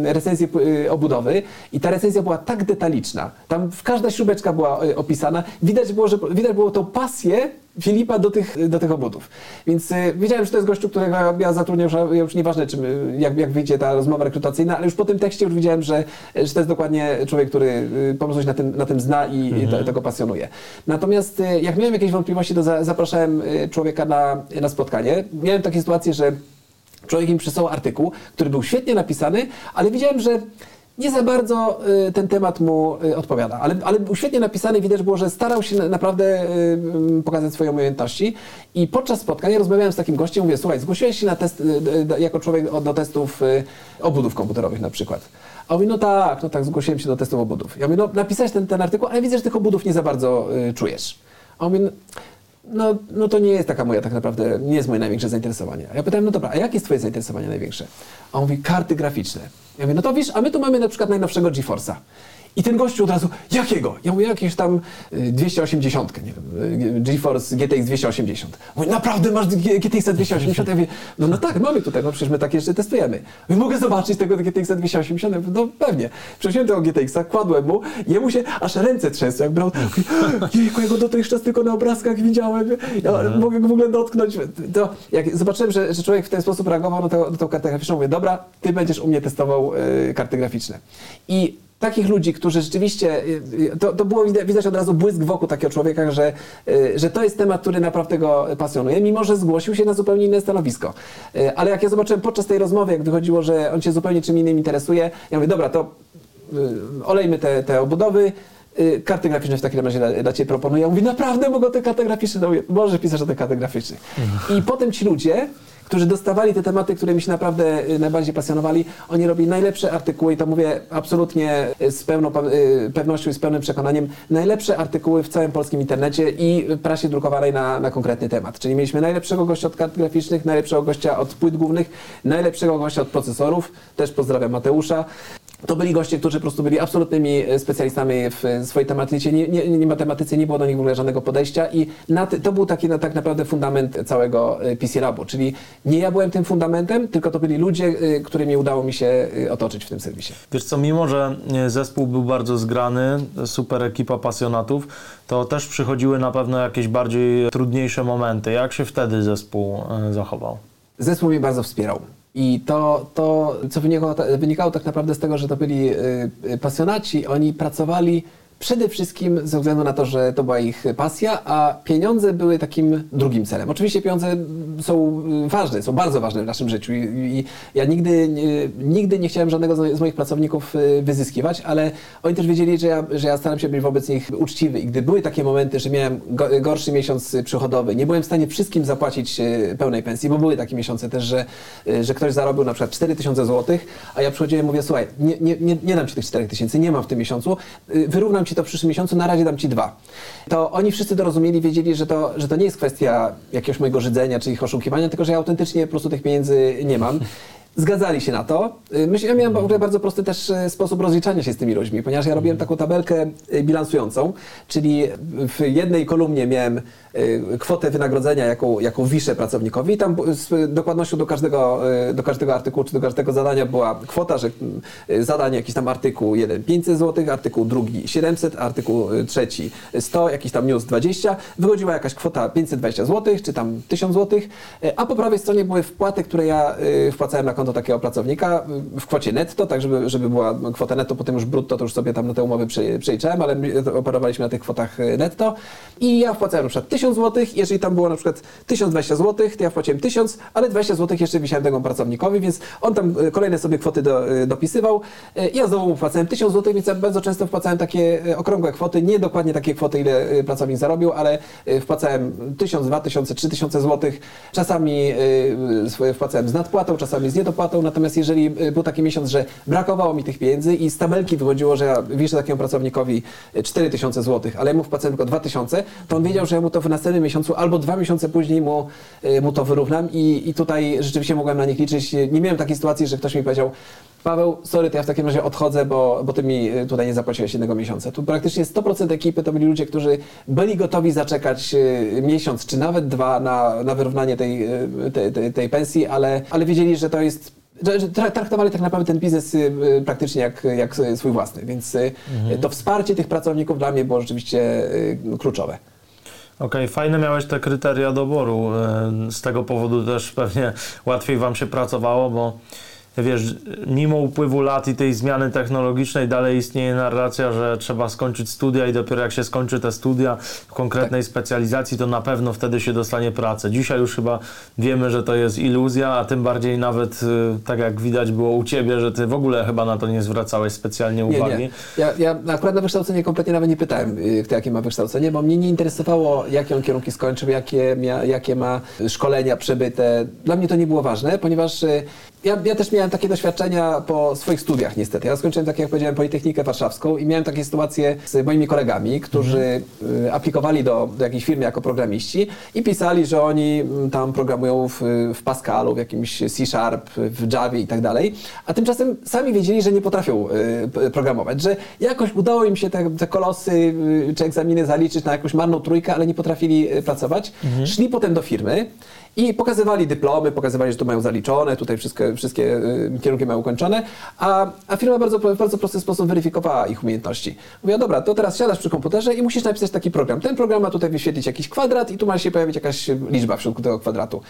y, recenzję obudowy i ta recenzja była tak detaliczna. Tam każda śrubeczka była opisana. Widać było, że widać było tą pasję Filipa do tych, do tych obudów. Więc y, wiedziałem, że to jest gościu, którego ja zatrudniam, że już nieważne, czym, y, jak, jak wyjdzie ta rozmowa rekrutacyjna, ale już po tym tekście już widziałem, że, że to jest dokładnie człowiek, który y, po prostu się na tym, na tym zna i, i to, tego pasjonuje. Natomiast y, jak miałem jakieś wątpliwości, to za, zapraszałem człowieka na, na spotkanie. Miałem takie sytuacje, że człowiek mi przysłał artykuł, który był świetnie napisany, ale widziałem, że nie za bardzo y, ten temat mu y, odpowiada, ale, ale świetnie napisany, widać było, że starał się na, naprawdę y, pokazać swoje umiejętności i podczas spotkania rozmawiałem z takim gościem, mówię, słuchaj, zgłosiłeś się na test, jako człowiek do testów obudów komputerowych na przykład. A on mówi, no tak, no tak, zgłosiłem się do testów obudów. Ja mówię, no napisałeś ten, ten artykuł, ale widzę, że tych obudów nie za bardzo czujesz. A on mówi, no, no to nie jest taka moja tak naprawdę, nie jest moje największe zainteresowanie. A ja pytałem, no dobra, a jakie jest twoje zainteresowanie największe? A on mówi, karty graficzne. Ja mówię, no to wiesz, a my tu mamy na przykład najnowszego GeForce'a. I ten gościu od razu, jakiego? Ja mówię, jakieś tam y, 280, nie wiem, y, GeForce GTX 280. Mówi, naprawdę masz GTX 280? Ja mówię, no, no tak, mamy tutaj, no przecież my takie jeszcze testujemy. Mówię, mogę zobaczyć tego GTX 280? Ja mówię, no pewnie. Przesiąłem tego GTX-a, kładłem mu, jemu się aż ręce trzęsły, jak brał, jejku, ja go dotychczas tylko na obrazkach widziałem, ja mogę go w ogóle dotknąć. To jak zobaczyłem, że, że człowiek w ten sposób reagował na, to, na tą kartę graficzną, mówię, dobra, ty będziesz u mnie testował y, karty graficzne. I takich ludzi, którzy rzeczywiście, y, y, to, to było widać, od razu błysk wokół takiego człowieka, że, y, że to jest temat, który naprawdę go pasjonuje, mimo że zgłosił się na zupełnie inne stanowisko. Ale jak ja zobaczyłem podczas tej rozmowy, jak wychodziło, że on się zupełnie czym innym interesuje, ja mówię, dobra, to olejmy te, te obudowy, karty graficzne w takim razie dla, dla Ciebie proponuję. Ja mówię, naprawdę mogę te karty graficzne? No, mówię, możesz pisać o tych kartach graficznych. I potem ci ludzie, którzy dostawali te tematy, które mi się naprawdę y, najbardziej pasjonowali, oni robili najlepsze artykuły i to mówię absolutnie y, z pełną y, pewnością i z pełnym przekonaniem, najlepsze artykuły w całym polskim internecie i prasie drukowanej na, na konkretny temat. Czyli mieliśmy najlepszego gościa od kart graficznych, najlepszego gościa od płyt głównych, najlepszego gościa od procesorów, też pozdrawiam Mateusza. To byli goście, którzy po prostu byli absolutnymi e, specjalistami w e, swojej tematyce, nie, nie, nie matematyce, nie było do nich w ogóle żadnego podejścia i na to był taki na, tak naprawdę fundament całego e, PC Labu, czyli nie ja byłem tym fundamentem, tylko to byli ludzie, którymi udało mi się otoczyć w tym serwisie. Wiesz co, mimo że zespół był bardzo zgrany, super ekipa pasjonatów, to też przychodziły na pewno jakieś bardziej trudniejsze momenty. Jak się wtedy zespół zachował? Zespół mnie bardzo wspierał. I to, to co wynikało, wynikało tak naprawdę z tego, że to byli y, y, pasjonaci, oni pracowali przede wszystkim ze względu na to, że to była ich pasja, a pieniądze były takim drugim celem. Oczywiście pieniądze są y, ważne, są bardzo ważne w naszym życiu i, ja nigdy, nigdy nie chciałem żadnego z moich pracowników y, wyzyskiwać, ale oni też wiedzieli, że ja, że ja staram się być wobec nich uczciwy i gdy były takie momenty, że miałem go, gorszy miesiąc przychodowy, nie byłem w stanie wszystkim zapłacić y, pełnej pensji, bo były takie miesiące też, że, że ktoś zarobił na przykład 4000 zł, a ja przychodziłem i mówię, słuchaj, nie, nie, nie, nie dam ci tych 4000, nie mam w tym miesiącu, wyrównam ci to w przyszłym miesiącu, na razie dam ci dwa. To oni wszyscy to rozumieli, wiedzieli, że to, że to nie jest kwestia jakiegoś mojego żydzenia czy ich oszukiwania, tylko że ja autentycznie po prostu tych pieniędzy nie mam. Zgadzali się na to. Y, Myślę, ja miałem w ogóle bardzo prosty też y, sposób rozliczania się z tymi ludźmi, ponieważ ja robiłem taką tabelkę y, bilansującą, czyli w jednej kolumnie miałem kwotę wynagrodzenia, jaką, jaką wiszę pracownikowi. I tam z dokładnością do każdego, do każdego artykułu czy do każdego zadania była kwota, że zadanie jakiś tam artykuł 1 500 zł, artykuł drugi 700, artykuł trzeci 100, jakiś tam news 20, wychodziła jakaś kwota 520 zł, czy tam 1000 zł, a po prawej stronie były wpłaty, które ja wpłacałem na konto takiego pracownika w kwocie netto, tak żeby, żeby była kwota netto, potem już brutto, to już sobie tam na te umowy prze- przeliczałem, ale my operowaliśmy na tych kwotach y, netto i ja wpłacałem na przykład 1000 zł, jeżeli tam było na przykład 1020 zł, to ja wpłaciłem 1000, ale 20 zł jeszcze wisiałem temu pracownikowi, więc on tam y, kolejne sobie kwoty do, y, dopisywał. Ja znowu mu wpłacałem 1000 zł, więc ja bardzo często wpłacałem takie okrągłe kwoty, nie dokładnie takie kwoty, ile pracownik zarobił, ale wpłacałem 1000, 2000, 3000 zł. Czasami wpłacałem z nadpłatą, czasami z niedopłatą, natomiast jeżeli y, był taki miesiąc, że brakowało mi tych pieniędzy i z tabelki wychodziło, że ja wiszę takiemu pracownikowi y, 4000 zł, ale mu wpłacałem tylko 2000, to on wiedział, że ja mu to w następnym miesiącu albo dwa miesiące później mu, y, mu to wyrównam i, i tutaj rzeczywiście mogłem na nich liczyć. Nie miałem takiej sytuacji, że ktoś mi powiedział Paweł, sorry, to ja w takim razie odchodzę, bo, bo ty mi y, tutaj nie zapłaciłeś jednego miesiąca. Tu praktycznie 100% ekipy to byli ludzie, którzy byli gotowi zaczekać y, miesiąc czy nawet dwa na, na wyrównanie tej, y, tej, tej, tej pensji, ale, ale wiedzieli, że to jest traktowali tak naprawdę ten biznes praktycznie jak, jak swój własny, więc y, to wsparcie tych pracowników dla mnie było rzeczywiście kluczowe. Okej, fajne miałeś te kryteria doboru. Z tego powodu też pewnie łatwiej Wam się pracowało, bo wiesz, mimo upływu lat i tej zmiany technologicznej dalej istnieje narracja, że trzeba skończyć studia i dopiero jak się skończy te studia w konkretnej specjalizacji, to na pewno wtedy się dostanie pracę. Dzisiaj już chyba wiemy, że to jest iluzja, a tym bardziej nawet y, tak jak widać było u Ciebie, że Ty w ogóle chyba na to nie zwracałeś specjalnie Nie, uwagi. nie. Ja, ja akurat na wykształcenie kompletnie nawet nie pytałem, y, kto jakie ma wykształcenie, bo mnie nie interesowało, jakie on kierunki skończył, jakie, mia, jakie ma szkolenia przebyte. Dla mnie to nie było ważne, ponieważ y, ja, ja też miałem takie doświadczenia po swoich studiach niestety. Ja skończyłem, tak jak powiedziałem, Politechnikę Warszawską i miałem takie sytuacje z moimi kolegami, którzy y, aplikowali do, do jakiejś firmy jako programiści i pisali, że oni mm, tam programują w, w Pascalu, w jakimś C Sharp, w Javie i tak dalej, a tymczasem sami wiedzieli, że nie potrafią y, programować, że jakoś udało im się te, te kolosy y, czy egzaminy zaliczyć na jakąś marną trójkę, ale nie potrafili pracować. Szli potem do firmy i pokazywali dyplomy, pokazywali, że to mają zaliczone, tutaj wszystkie, wszystkie y, kierunki mają ukończone, a, a firma bardzo, w bardzo prosty sposób weryfikowała ich umiejętności. Mówiła, dobra, to teraz siadasz przy komputerze i musisz napisać taki program. Ten program ma tutaj wyświetlić jakiś kwadrat i tu ma się pojawić jakaś liczba w środku tego kwadratu.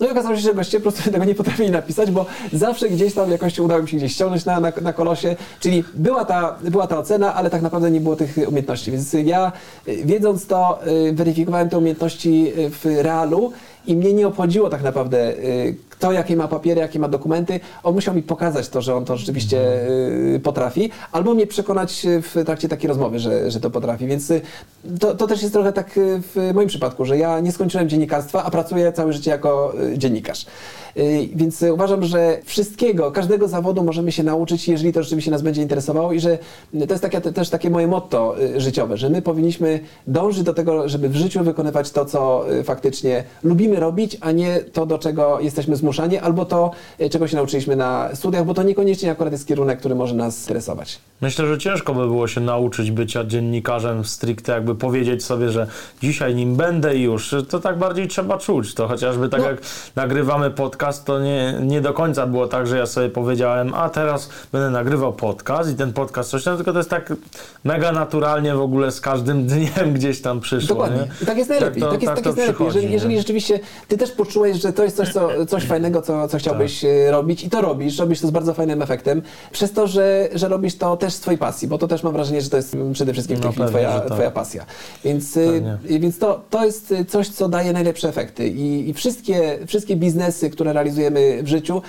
No i okazało się, że goście po prostu tego nie potrafili napisać, bo zawsze gdzieś tam jakoś udało mi się gdzieś ściągnąć na, na, na kolosie, czyli była ta, była ta ocena, ale tak naprawdę nie było tych umiejętności. Więc ja y, wiedząc to, y, weryfikowałem te umiejętności w realu i mnie nie obchodziło tak naprawdę y, kto jakie ma papiery, jakie ma dokumenty. On musiał mi pokazać to, że on to rzeczywiście y, potrafi, albo mnie przekonać y, w trakcie takiej rozmowy, że, że to potrafi. Więc y, to, to też jest trochę tak w moim przypadku, że ja nie skończyłem dziennikarstwa, a pracuję całe życie jako dziennikarz. Więc uważam, że wszystkiego, każdego zawodu możemy się nauczyć, jeżeli to rzeczywiście nas będzie interesowało i że to jest takie, też takie moje motto życiowe, że my powinniśmy dążyć do tego, żeby w życiu wykonywać to, co faktycznie lubimy robić, a nie to, do czego jesteśmy zmuszani, albo to, y, czego się nauczyliśmy na studiach, bo to niekoniecznie akurat jest kierunek, który może nas interesować. Myślę, że ciężko by było się nauczyć bycia dziennikarzem stricte, jakby powiedzieć sobie, że dzisiaj nim będę i już. To tak bardziej trzeba czuć. To chociażby tak No. jak nagrywamy podcast, to nie, nie do końca było tak, że ja sobie powiedziałem, a teraz będę nagrywał podcast i ten podcast coś tam, tylko to jest tak mega naturalnie w ogóle z każdym dniem gdzieś tam przyszło. Dokładnie. I tak jest najlepiej. to- Tak, jest, tak tak jest najlepiej. Jeżeli, jeżeli rzeczywiście ty też poczułeś, że to jest coś, co, coś fajnego, co, co chciałbyś Tak. e, robić i to robisz, robisz to z bardzo fajnym efektem, przez to, że, że robisz to też z twojej pasji, bo to też mam wrażenie, że to jest przede wszystkim w tej No chwili pewnie, twoja, tak. twoja pasja. Więc, e, Pewnie. więc to, to jest e, coś, co daje najlepsze efekty i, i wszystkie, wszystkie biznesy, które realizujemy w życiu,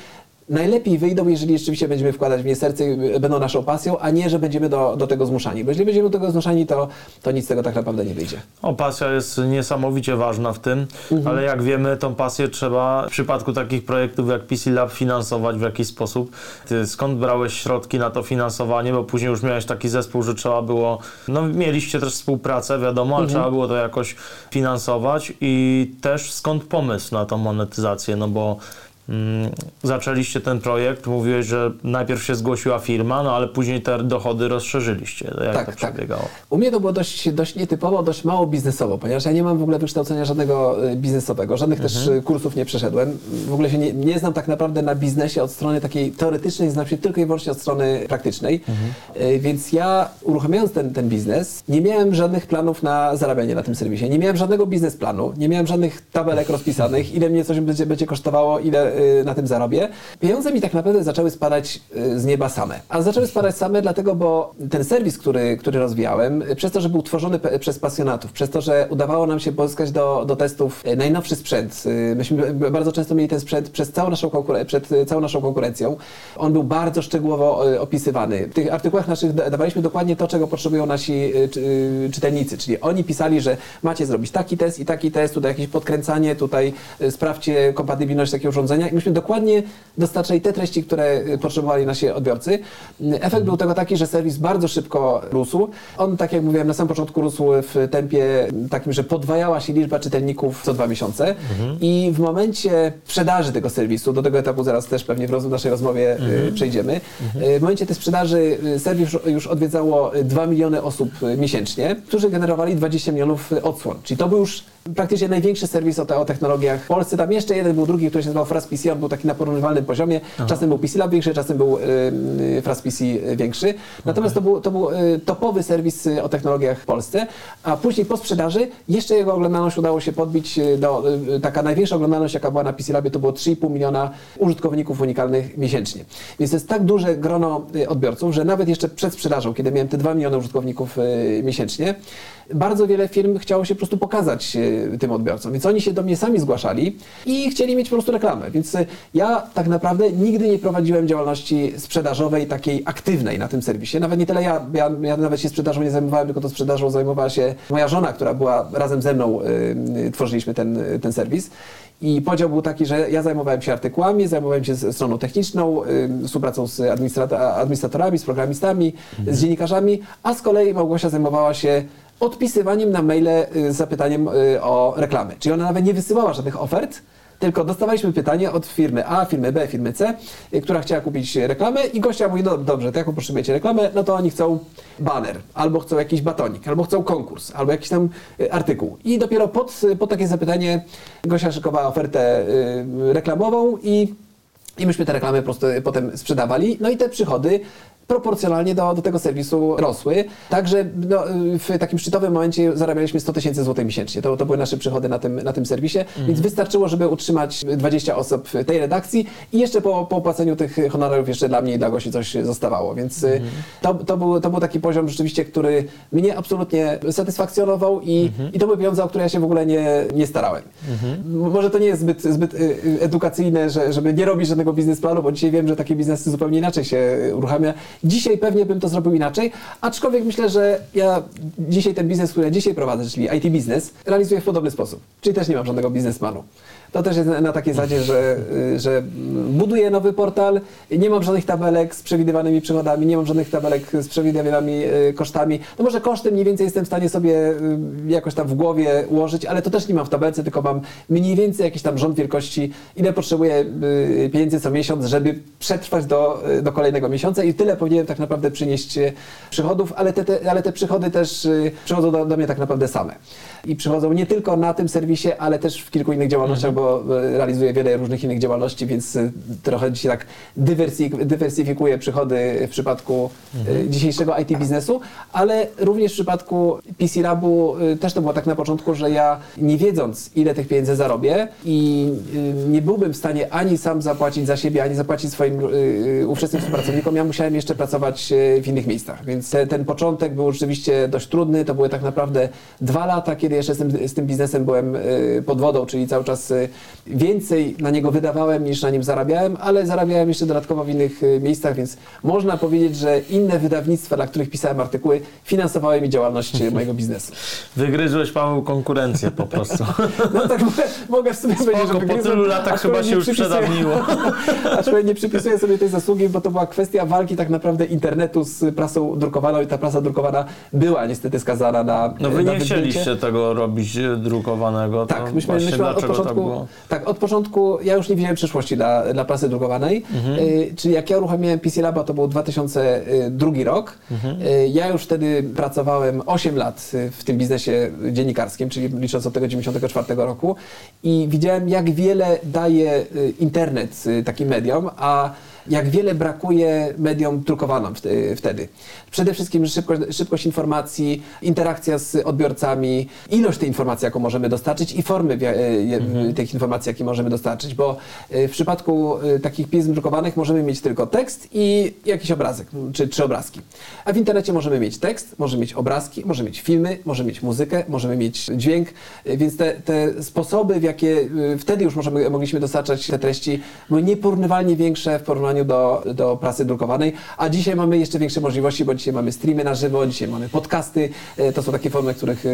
najlepiej wyjdą, jeżeli rzeczywiście będziemy wkładać w nie serce i będą naszą pasją, a nie, że będziemy do, do tego zmuszani. Bo jeżeli będziemy do tego zmuszani, to, to nic z tego tak naprawdę nie wyjdzie. O, pasja jest niesamowicie ważna w tym, Mhm. ale jak wiemy, tą pasję trzeba w przypadku takich projektów jak PC Lab finansować w jakiś sposób. Ty skąd brałeś środki na to finansowanie, bo później już miałeś taki zespół, że trzeba było, no mieliście też współpracę, wiadomo, ale Mhm. trzeba było to jakoś finansować i też skąd pomysł na tą monetyzację, no bo zaczęliście ten projekt, mówiłeś, że najpierw się zgłosiła firma, no ale później te dochody rozszerzyliście. Jak Tak, to tak. przebiegało? U mnie to było dość, dość nietypowo, dość mało biznesowo, ponieważ ja nie mam w ogóle wykształcenia żadnego y, biznesowego, żadnych też y, kursów nie przeszedłem. W ogóle się nie, nie znam tak naprawdę na biznesie od strony takiej teoretycznej, znam się tylko i wyłącznie od strony praktycznej. Y, Więc ja uruchamiając ten, ten biznes, nie miałem żadnych planów na zarabianie na tym serwisie. Nie miałem żadnego biznesplanu, nie miałem żadnych tabelek rozpisanych, ile mnie coś będzie, będzie kosztowało, ile y, na tym zarobię. Pieniądze mi tak naprawdę zaczęły spadać y, z nieba same. A zaczęły spadać same dlatego, bo ten serwis, który, który rozwijałem, y, przez to, że był tworzony przez pasjonatów, przez to, że udawało nam się pozyskać do, do testów y, najnowszy sprzęt. y, Myśmy bardzo często mieli ten sprzęt przez całą naszą, przed y, całą naszą konkurencją. On był bardzo szczegółowo y, opisywany. W tych artykułach naszych da- dawaliśmy dokładnie to, czego potrzebują nasi y, czy- y, czytelnicy, czyli oni pisali, że macie zrobić taki test i taki test, tutaj jakieś podkręcanie, tutaj y, sprawdźcie kompatybilność takiego urządzenia i myśmy dokładnie dostarczali te treści, które y, potrzebowali nasi odbiorcy. Y, Efekt był tego taki, że serwis bardzo szybko rósł. On, tak jak mówiłem, na samym początku rósł w tempie takim, że podwajała się liczba czytelników co dwa miesiące i w momencie sprzedaży tego serwisu, do tego etapu zaraz też pewnie w naszej rozmowie y, przejdziemy, y, w momencie tej sprzedaży serwis już- odwiedzało y, 2 miliony osób miesięcznie, którzy generowali 20 milionów odsłon. Czyli to był już praktycznie największy serwis o, te, o technologiach w Polsce. Tam jeszcze jeden był drugi, który się nazywał Fraz PC, on był taki na porównywalnym poziomie. Czasem był PC Lab większy, czasem był y, y, Fraz PC większy. Natomiast to był, to był y, topowy serwis y, o technologiach w Polsce. A później po sprzedaży jeszcze jego oglądalność udało się podbić y, do, y, taka największa oglądalność, jaka była na PC Labie, to było 3,5 miliona użytkowników unikalnych miesięcznie. Więc to jest tak duże grono y, odbiorców, że nawet jeszcze przed sprzedażą, kiedy miałem te 2 miliony użytkowników y, miesięcznie, bardzo wiele firm chciało się po prostu pokazać y, tym odbiorcom. Więc oni się do mnie sami zgłaszali i chcieli mieć po prostu reklamę. Więc y, ja tak naprawdę nigdy nie prowadziłem działalności sprzedażowej, takiej aktywnej na tym serwisie. Nawet nie tyle ja, ja, ja nawet się sprzedażą nie zajmowałem, tylko to sprzedażą zajmowała się moja żona, która była razem ze mną, y, tworzyliśmy ten, ten serwis. I podział był taki, że ja zajmowałem się artykułami, zajmowałem się stroną techniczną, współpracą z administrat- administratorami, z programistami, z dziennikarzami, a z kolei Małgosia zajmowała się odpisywaniem na maile y, z zapytaniem y, o reklamy. Czyli ona nawet nie wysyłała żadnych ofert, tylko dostawaliśmy pytanie od firmy A, firmy B, firmy C, y, która chciała kupić reklamę i gościa mówi, no dobrze, to jaką potrzebujecie reklamę? No to oni chcą baner, albo chcą jakiś batonik, albo chcą konkurs, albo jakiś tam y, artykuł. I dopiero pod, pod takie zapytanie Gosia szykowała ofertę y, reklamową i i myśmy te reklamy po prostu potem sprzedawali. No i te przychody proporcjonalnie do, do tego serwisu rosły. Także no, w takim szczytowym momencie zarabialiśmy 100 tysięcy złotych miesięcznie. To, to były nasze przychody na tym, na tym serwisie, więc wystarczyło, żeby utrzymać 20 osób w tej redakcji i jeszcze po, po opłaceniu tych honorariów jeszcze dla mnie i dla Gosi coś zostawało. Więc y, to, to, był, to był taki poziom rzeczywiście, który mnie absolutnie satysfakcjonował i, i to były pieniądze, o które ja się w ogóle nie, nie starałem. M- Może to nie jest zbyt, zbyt y, y, edukacyjne, że, żeby nie robić żadnego biznesplanu, bo dzisiaj wiem, że takie biznesy zupełnie inaczej się uruchamia. Dzisiaj pewnie bym to zrobił inaczej, aczkolwiek myślę, że ja dzisiaj ten biznes, który ja dzisiaj prowadzę, czyli IT biznes, realizuję w podobny sposób. Czyli też nie mam żadnego biznesplanu. To też jest na, takiej zasadzie, że, że buduję nowy portal, nie mam żadnych tabelek z przewidywanymi przychodami, nie mam żadnych tabelek z przewidywanymi y, kosztami. No może koszty mniej więcej jestem w stanie sobie y, jakoś tam w głowie ułożyć, ale to też nie mam w tabelce, tylko mam mniej więcej jakiś tam rząd wielkości, ile potrzebuję y, pieniędzy co miesiąc, żeby przetrwać do, do kolejnego miesiąca i tyle powinienem tak naprawdę przynieść przychodów, ale te, te, ale te przychody też przychodzą do, do mnie tak naprawdę same. I przychodzą nie tylko na tym serwisie, ale też w kilku innych działalnościach, bo y, realizuję wiele różnych innych działalności, więc y, trochę dzisiaj tak dywersyfikuję przychody w przypadku y, dzisiejszego IT biznesu, ale również w przypadku PC Labu też to było tak na początku, że ja nie wiedząc ile tych pieniędzy zarobię i nie byłbym w stanie ani sam zapłacić za siebie, ani zapłacić swoim ówczesnym współpracownikom, ja musiałem jeszcze pracować w innych miejscach. Więc te, ten początek był rzeczywiście dość trudny. To były tak naprawdę dwa lata, kiedy jeszcze z tym, z tym biznesem byłem pod wodą, czyli cały czas więcej na niego wydawałem niż na nim zarabiałem, ale zarabiałem jeszcze dodatkowo w innych y, miejscach, więc można powiedzieć, że inne wydawnictwa, dla których pisałem artykuły, finansowały mi działalność y, mojego biznesu. Wygryzłeś, Paweł, konkurencję po prostu. No tak mogę, w sumie powiedzieć, że po wygryzłem, tylu latach chyba się już przedawniło. Aczkolwiek nie przypisuję sobie tej zasługi, bo to była kwestia walki tak naprawdę internetu z prasą drukowaną i ta prasa drukowana była niestety skazana na No wy na nie chcieliście tego robić e, drukowanego. Tak, myśmy, myśmy od dlaczego początku, tak działało? Tak, od początku ja już nie widziałem przyszłości dla, dla prasy drukowanej. Mhm. Y, czyli jak ja uruchomiłem PC Laba, to był 2002 rok. Mhm. Y, ja już wtedy pracowałem 8 lat y, w tym biznesie dziennikarskim, czyli licząc od tego 94 roku i widziałem jak wiele daje internet takim mediom, a jak wiele brakuje mediom drukowanym wte- wtedy. Przede wszystkim szybkość, szybkość informacji, interakcja z odbiorcami, ilość tej informacji, jaką możemy dostarczyć i formy e, je- tych informacji, jakie możemy dostarczyć, bo e, w przypadku e, takich pism drukowanych możemy mieć tylko tekst i jakiś obrazek, czy, czy obrazki. A w internecie możemy mieć tekst, możemy mieć obrazki, możemy mieć filmy, możemy mieć muzykę, możemy mieć dźwięk, więc te, te sposoby, w jakie wtedy już możemy, mogliśmy dostarczać te treści, były nieporównywalnie większe w porównaniu do, do prasy drukowanej, a dzisiaj mamy jeszcze większe możliwości, bo dzisiaj mamy streamy na żywo, dzisiaj mamy podcasty, e, to są takie formy, których e,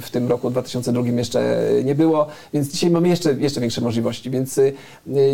w tym roku 2002 jeszcze nie było, więc dzisiaj mamy jeszcze, jeszcze większe możliwości, więc e,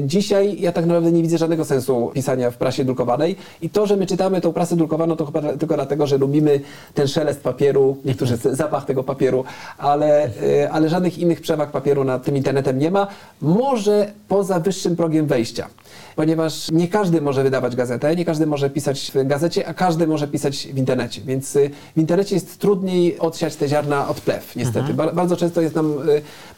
dzisiaj ja tak naprawdę nie widzę żadnego sensu pisania w prasie drukowanej. I to, że my czytamy tą prasę drukowaną, to chyba tylko dlatego, że lubimy ten szelest papieru, niektórzy zapach tego papieru, ale, ale żadnych innych przewag papieru nad tym internetem nie ma, może poza wyższym progiem wejścia ponieważ nie każdy może wydawać gazetę, nie każdy może pisać w gazecie, a każdy może pisać w internecie. Więc y, w internecie jest trudniej odsiać te ziarna od plew, niestety. Ba- bardzo często jest nam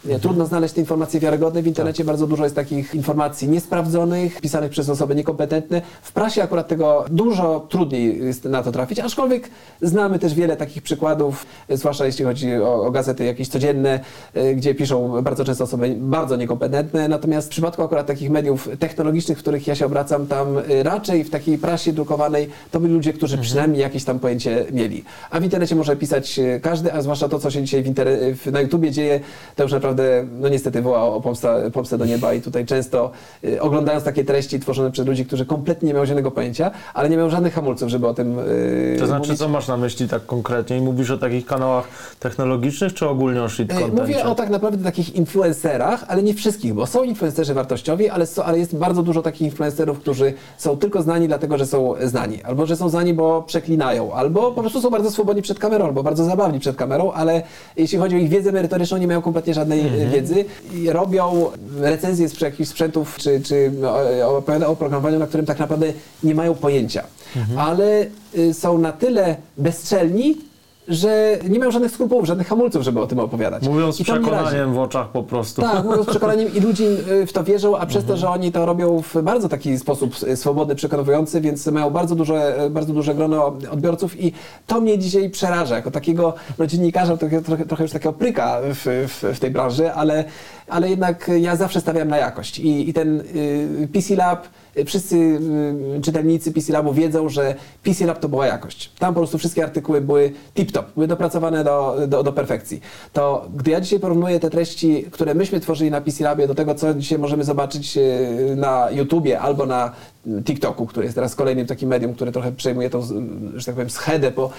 y, trudno znaleźć te informacje wiarygodne. W internecie bardzo dużo jest takich informacji niesprawdzonych, pisanych przez osoby niekompetentne. W prasie akurat tego dużo trudniej jest na to trafić, aczkolwiek znamy też wiele takich przykładów, y, zwłaszcza jeśli chodzi o, o gazety jakieś codzienne, y, gdzie piszą bardzo często osoby bardzo niekompetentne. Natomiast w przypadku akurat takich mediów technologicznych, których ja się obracam, tam y, raczej w takiej prasie drukowanej to byli ludzie, którzy przynajmniej jakieś tam pojęcie mieli. A w internecie może pisać y, każdy, a zwłaszcza to, co się dzisiaj w inter- w, na YouTubie dzieje, to już naprawdę, no niestety woła o pomstę, pomstę do nieba i tutaj często y, oglądając takie treści tworzone przez ludzi, którzy kompletnie nie mają żadnego pojęcia, ale nie mają żadnych hamulców, żeby o tym y, To znaczy, mówić. co masz na myśli tak konkretnie? I mówisz o takich kanałach technologicznych, czy ogólnie o shit E, contencie? Mówię o tak naprawdę takich influencerach, ale nie wszystkich, bo są influencerzy wartościowi, ale, ale jest bardzo dużo takich influencerów, którzy są tylko znani dlatego, że są znani, albo że są znani, bo przeklinają, albo po prostu są bardzo swobodni przed kamerą, albo bardzo zabawni przed kamerą, ale jeśli chodzi o ich wiedzę merytoryczną, nie mają kompletnie żadnej e, wiedzy. I robią recenzje z jakichś sprzętów, czy, czy no, opowiadają o programowaniu, na którym tak naprawdę nie mają pojęcia, ale y, są na tyle bezczelni, że nie mają żadnych skrupułów, żadnych hamulców, żeby o tym opowiadać. Mówią z przekonaniem w oczach po prostu. Tak, mówią z przekonaniem i ludzie y, w to wierzą, a przez to, że oni to robią w bardzo taki sposób y, swobodny, przekonujący, więc mają bardzo duże, y, bardzo duże grono odbiorców i to mnie dzisiaj przeraża, jako takiego dziennikarza, trochę, trochę, trochę już takiego pryka w, w, w tej branży, ale, ale jednak ja zawsze stawiam na jakość i, i ten y, PC Lab Wszyscy y, czytelnicy PC Labu wiedzą, że PC Lab to była jakość. Tam po prostu wszystkie artykuły były tip-top, były dopracowane do, do, do perfekcji. To gdy ja dzisiaj porównuję te treści, które myśmy tworzyli na PC Labie do tego, co dzisiaj możemy zobaczyć y, na YouTubie albo na TikToku, który jest teraz kolejnym takim medium, które trochę przejmuje tą, że tak powiem, schedę po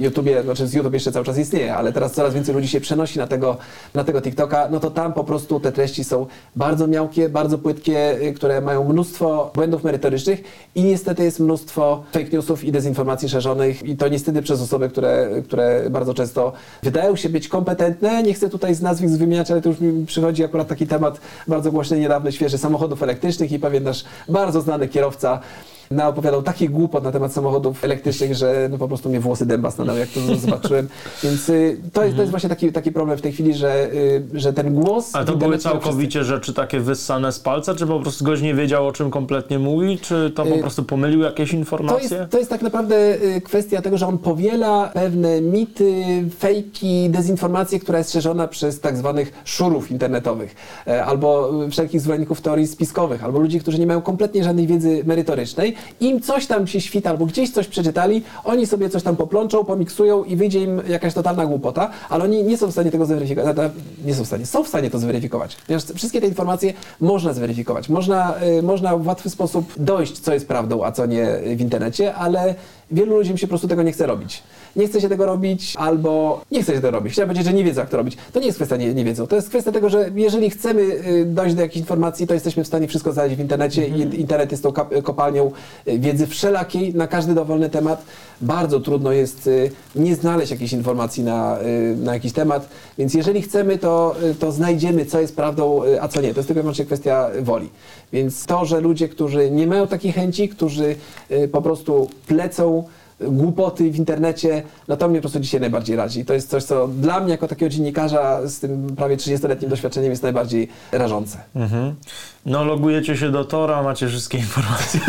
YouTubie, znaczy z YouTube jeszcze cały czas istnieje, ale teraz coraz więcej ludzi się przenosi na tego, na tego TikToka, no to tam po prostu te treści są bardzo miałkie, bardzo płytkie, y, które mają mnóstwo błędów merytorycznych i niestety jest mnóstwo fake newsów i dezinformacji szerzonych i to niestety przez osoby, które, które bardzo często wydają się być kompetentne. Nie chcę tutaj z nazwisk wymieniać, ale to już mi przychodzi akurat taki temat bardzo głośny, niedawny, świeży samochodów elektrycznych i pewien nasz bardzo znany kierowca naopowiadał takich głupot na temat samochodów elektrycznych, że no po prostu mnie włosy dęba stanęły, jak to zobaczyłem. Więc y, to, jest, to jest właśnie taki, taki problem w tej chwili, że, y, że ten głos... Ale to były internecie wszyscy- całkowicie rzeczy takie wyssane z palca, czy po prostu gość nie wiedział o czym kompletnie mówi, czy to po Y, prostu pomylił jakieś To informacje? jest, to jest tak naprawdę kwestia tego, że on powiela pewne mity, fejki, dezinformację, która jest szerzona przez tak zwanych szurów internetowych, e, albo wszelkich zwolenników teorii spiskowych, albo ludzi, którzy nie mają kompletnie żadnej wiedzy merytorycznej. Im coś tam się świta, albo gdzieś coś przeczytali, oni sobie coś tam poplączą, pomiksują i wyjdzie im jakaś totalna głupota, ale oni nie są w stanie tego zweryfikować. Nie są w stanie, są w stanie to zweryfikować. Ponieważ wszystkie te informacje można zweryfikować. Można, y, można w łatwy sposób dojść, co jest prawdą, a co nie w internecie, ale wielu ludziom się po prostu tego nie chce robić. Nie chce się tego robić, albo nie chce się tego robić. Chciałem powiedzieć, że nie wiedzą, jak to robić. To nie jest kwestia nie, nie wiedzą. To jest kwestia tego, że jeżeli chcemy y, dojść do jakiejś informacji, to jesteśmy w stanie wszystko znaleźć w internecie. I internet jest tą kopalnią y, wiedzy wszelakiej na każdy dowolny temat. Bardzo trudno jest y, nie znaleźć jakiejś informacji na, na jakiś temat. Więc jeżeli chcemy, to, to znajdziemy, co jest prawdą, a co nie. To jest tylko i wyłącznie kwestia woli. Więc to, że ludzie, którzy nie mają takiej chęci, którzy y, po prostu plecą głupoty w internecie, no to mnie po prostu dzisiaj najbardziej razi. To jest coś, co dla mnie jako takiego dziennikarza z tym prawie 30-letnim doświadczeniem jest najbardziej rażące. Mhm. No, logujecie się do Tora, macie wszystkie informacje,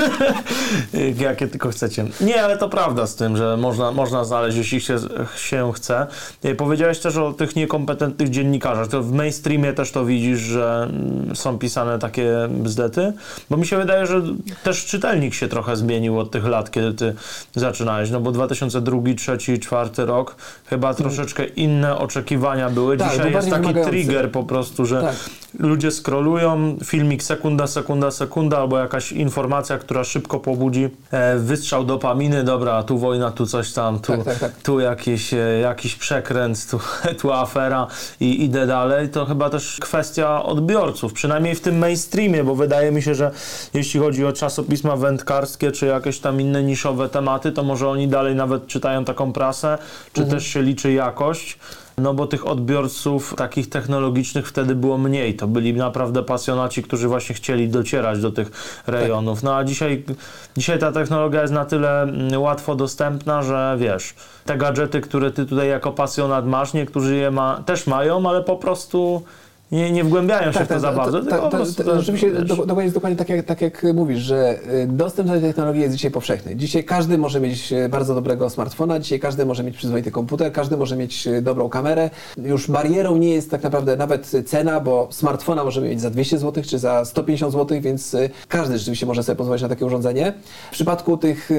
jakie tylko chcecie. Nie, ale to prawda z tym, że można, można znaleźć, jeśli się, się chce. E, Powiedziałeś też o tych niekompetentnych dziennikarzach. To w mainstreamie też to widzisz, że mm, są pisane takie bzdety? Bo mi się wydaje, że też czytelnik się trochę zmienił od tych lat, kiedy ty zaczynałeś. No bo 2002, 2003, 2004 rok chyba troszeczkę inne oczekiwania były. Tak, Dzisiaj jest taki wymagający. trigger po prostu, że Tak. Ludzie scrollują, filmik sekunda, sekunda, sekunda, albo jakaś informacja, która szybko pobudzi e, wystrzał dopaminy, dobra, tu wojna, tu coś tam, tu, Tak, tak, tak. tu jakiś, e, jakiś przekręt, tu, tu afera i idę dalej, to chyba też kwestia odbiorców, przynajmniej w tym mainstreamie, bo wydaje mi się, że jeśli chodzi o czasopisma wędkarskie, czy jakieś tam inne niszowe tematy, to może oni dalej nawet czytają taką prasę, czy Mhm. też się liczy jakość. No bo tych odbiorców takich technologicznych wtedy było mniej. To byli naprawdę pasjonaci, którzy właśnie chcieli docierać do tych rejonów. No a dzisiaj, dzisiaj ta technologia jest na tyle mm, łatwo dostępna, że wiesz, te gadżety, które ty tutaj jako pasjonat masz, niektórzy je ma, też mają, ale po prostu nie, nie wgłębiają się w to za bardzo. po Tak, to, wiesz. do, dokładnie jest dokładnie tak jak, tak jak mówisz, że y, dostęp do tej technologii jest dzisiaj powszechny. Dzisiaj każdy może mieć y, bardzo dobrego smartfona, dzisiaj każdy może mieć przyzwoity komputer, każdy może mieć y, dobrą kamerę. Już barierą nie jest tak naprawdę nawet cena, bo smartfona możemy mieć za 200 zł czy za 150 zł, więc każdy rzeczywiście może sobie pozwolić na takie urządzenie. W przypadku tych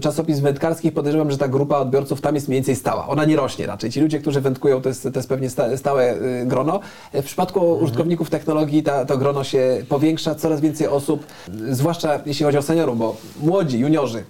czasopism wędkarskich podejrzewam, że ta grupa odbiorców tam jest mniej więcej stała. Ona nie rośnie raczej. Ci ludzie, którzy wędkują, to jest, to jest pewnie sta, stałe grono. W przypadku użytkowników technologii ta, to grono się powiększa, coraz więcej osób, zwłaszcza jeśli chodzi o seniorów, bo młodzi, juniorzy.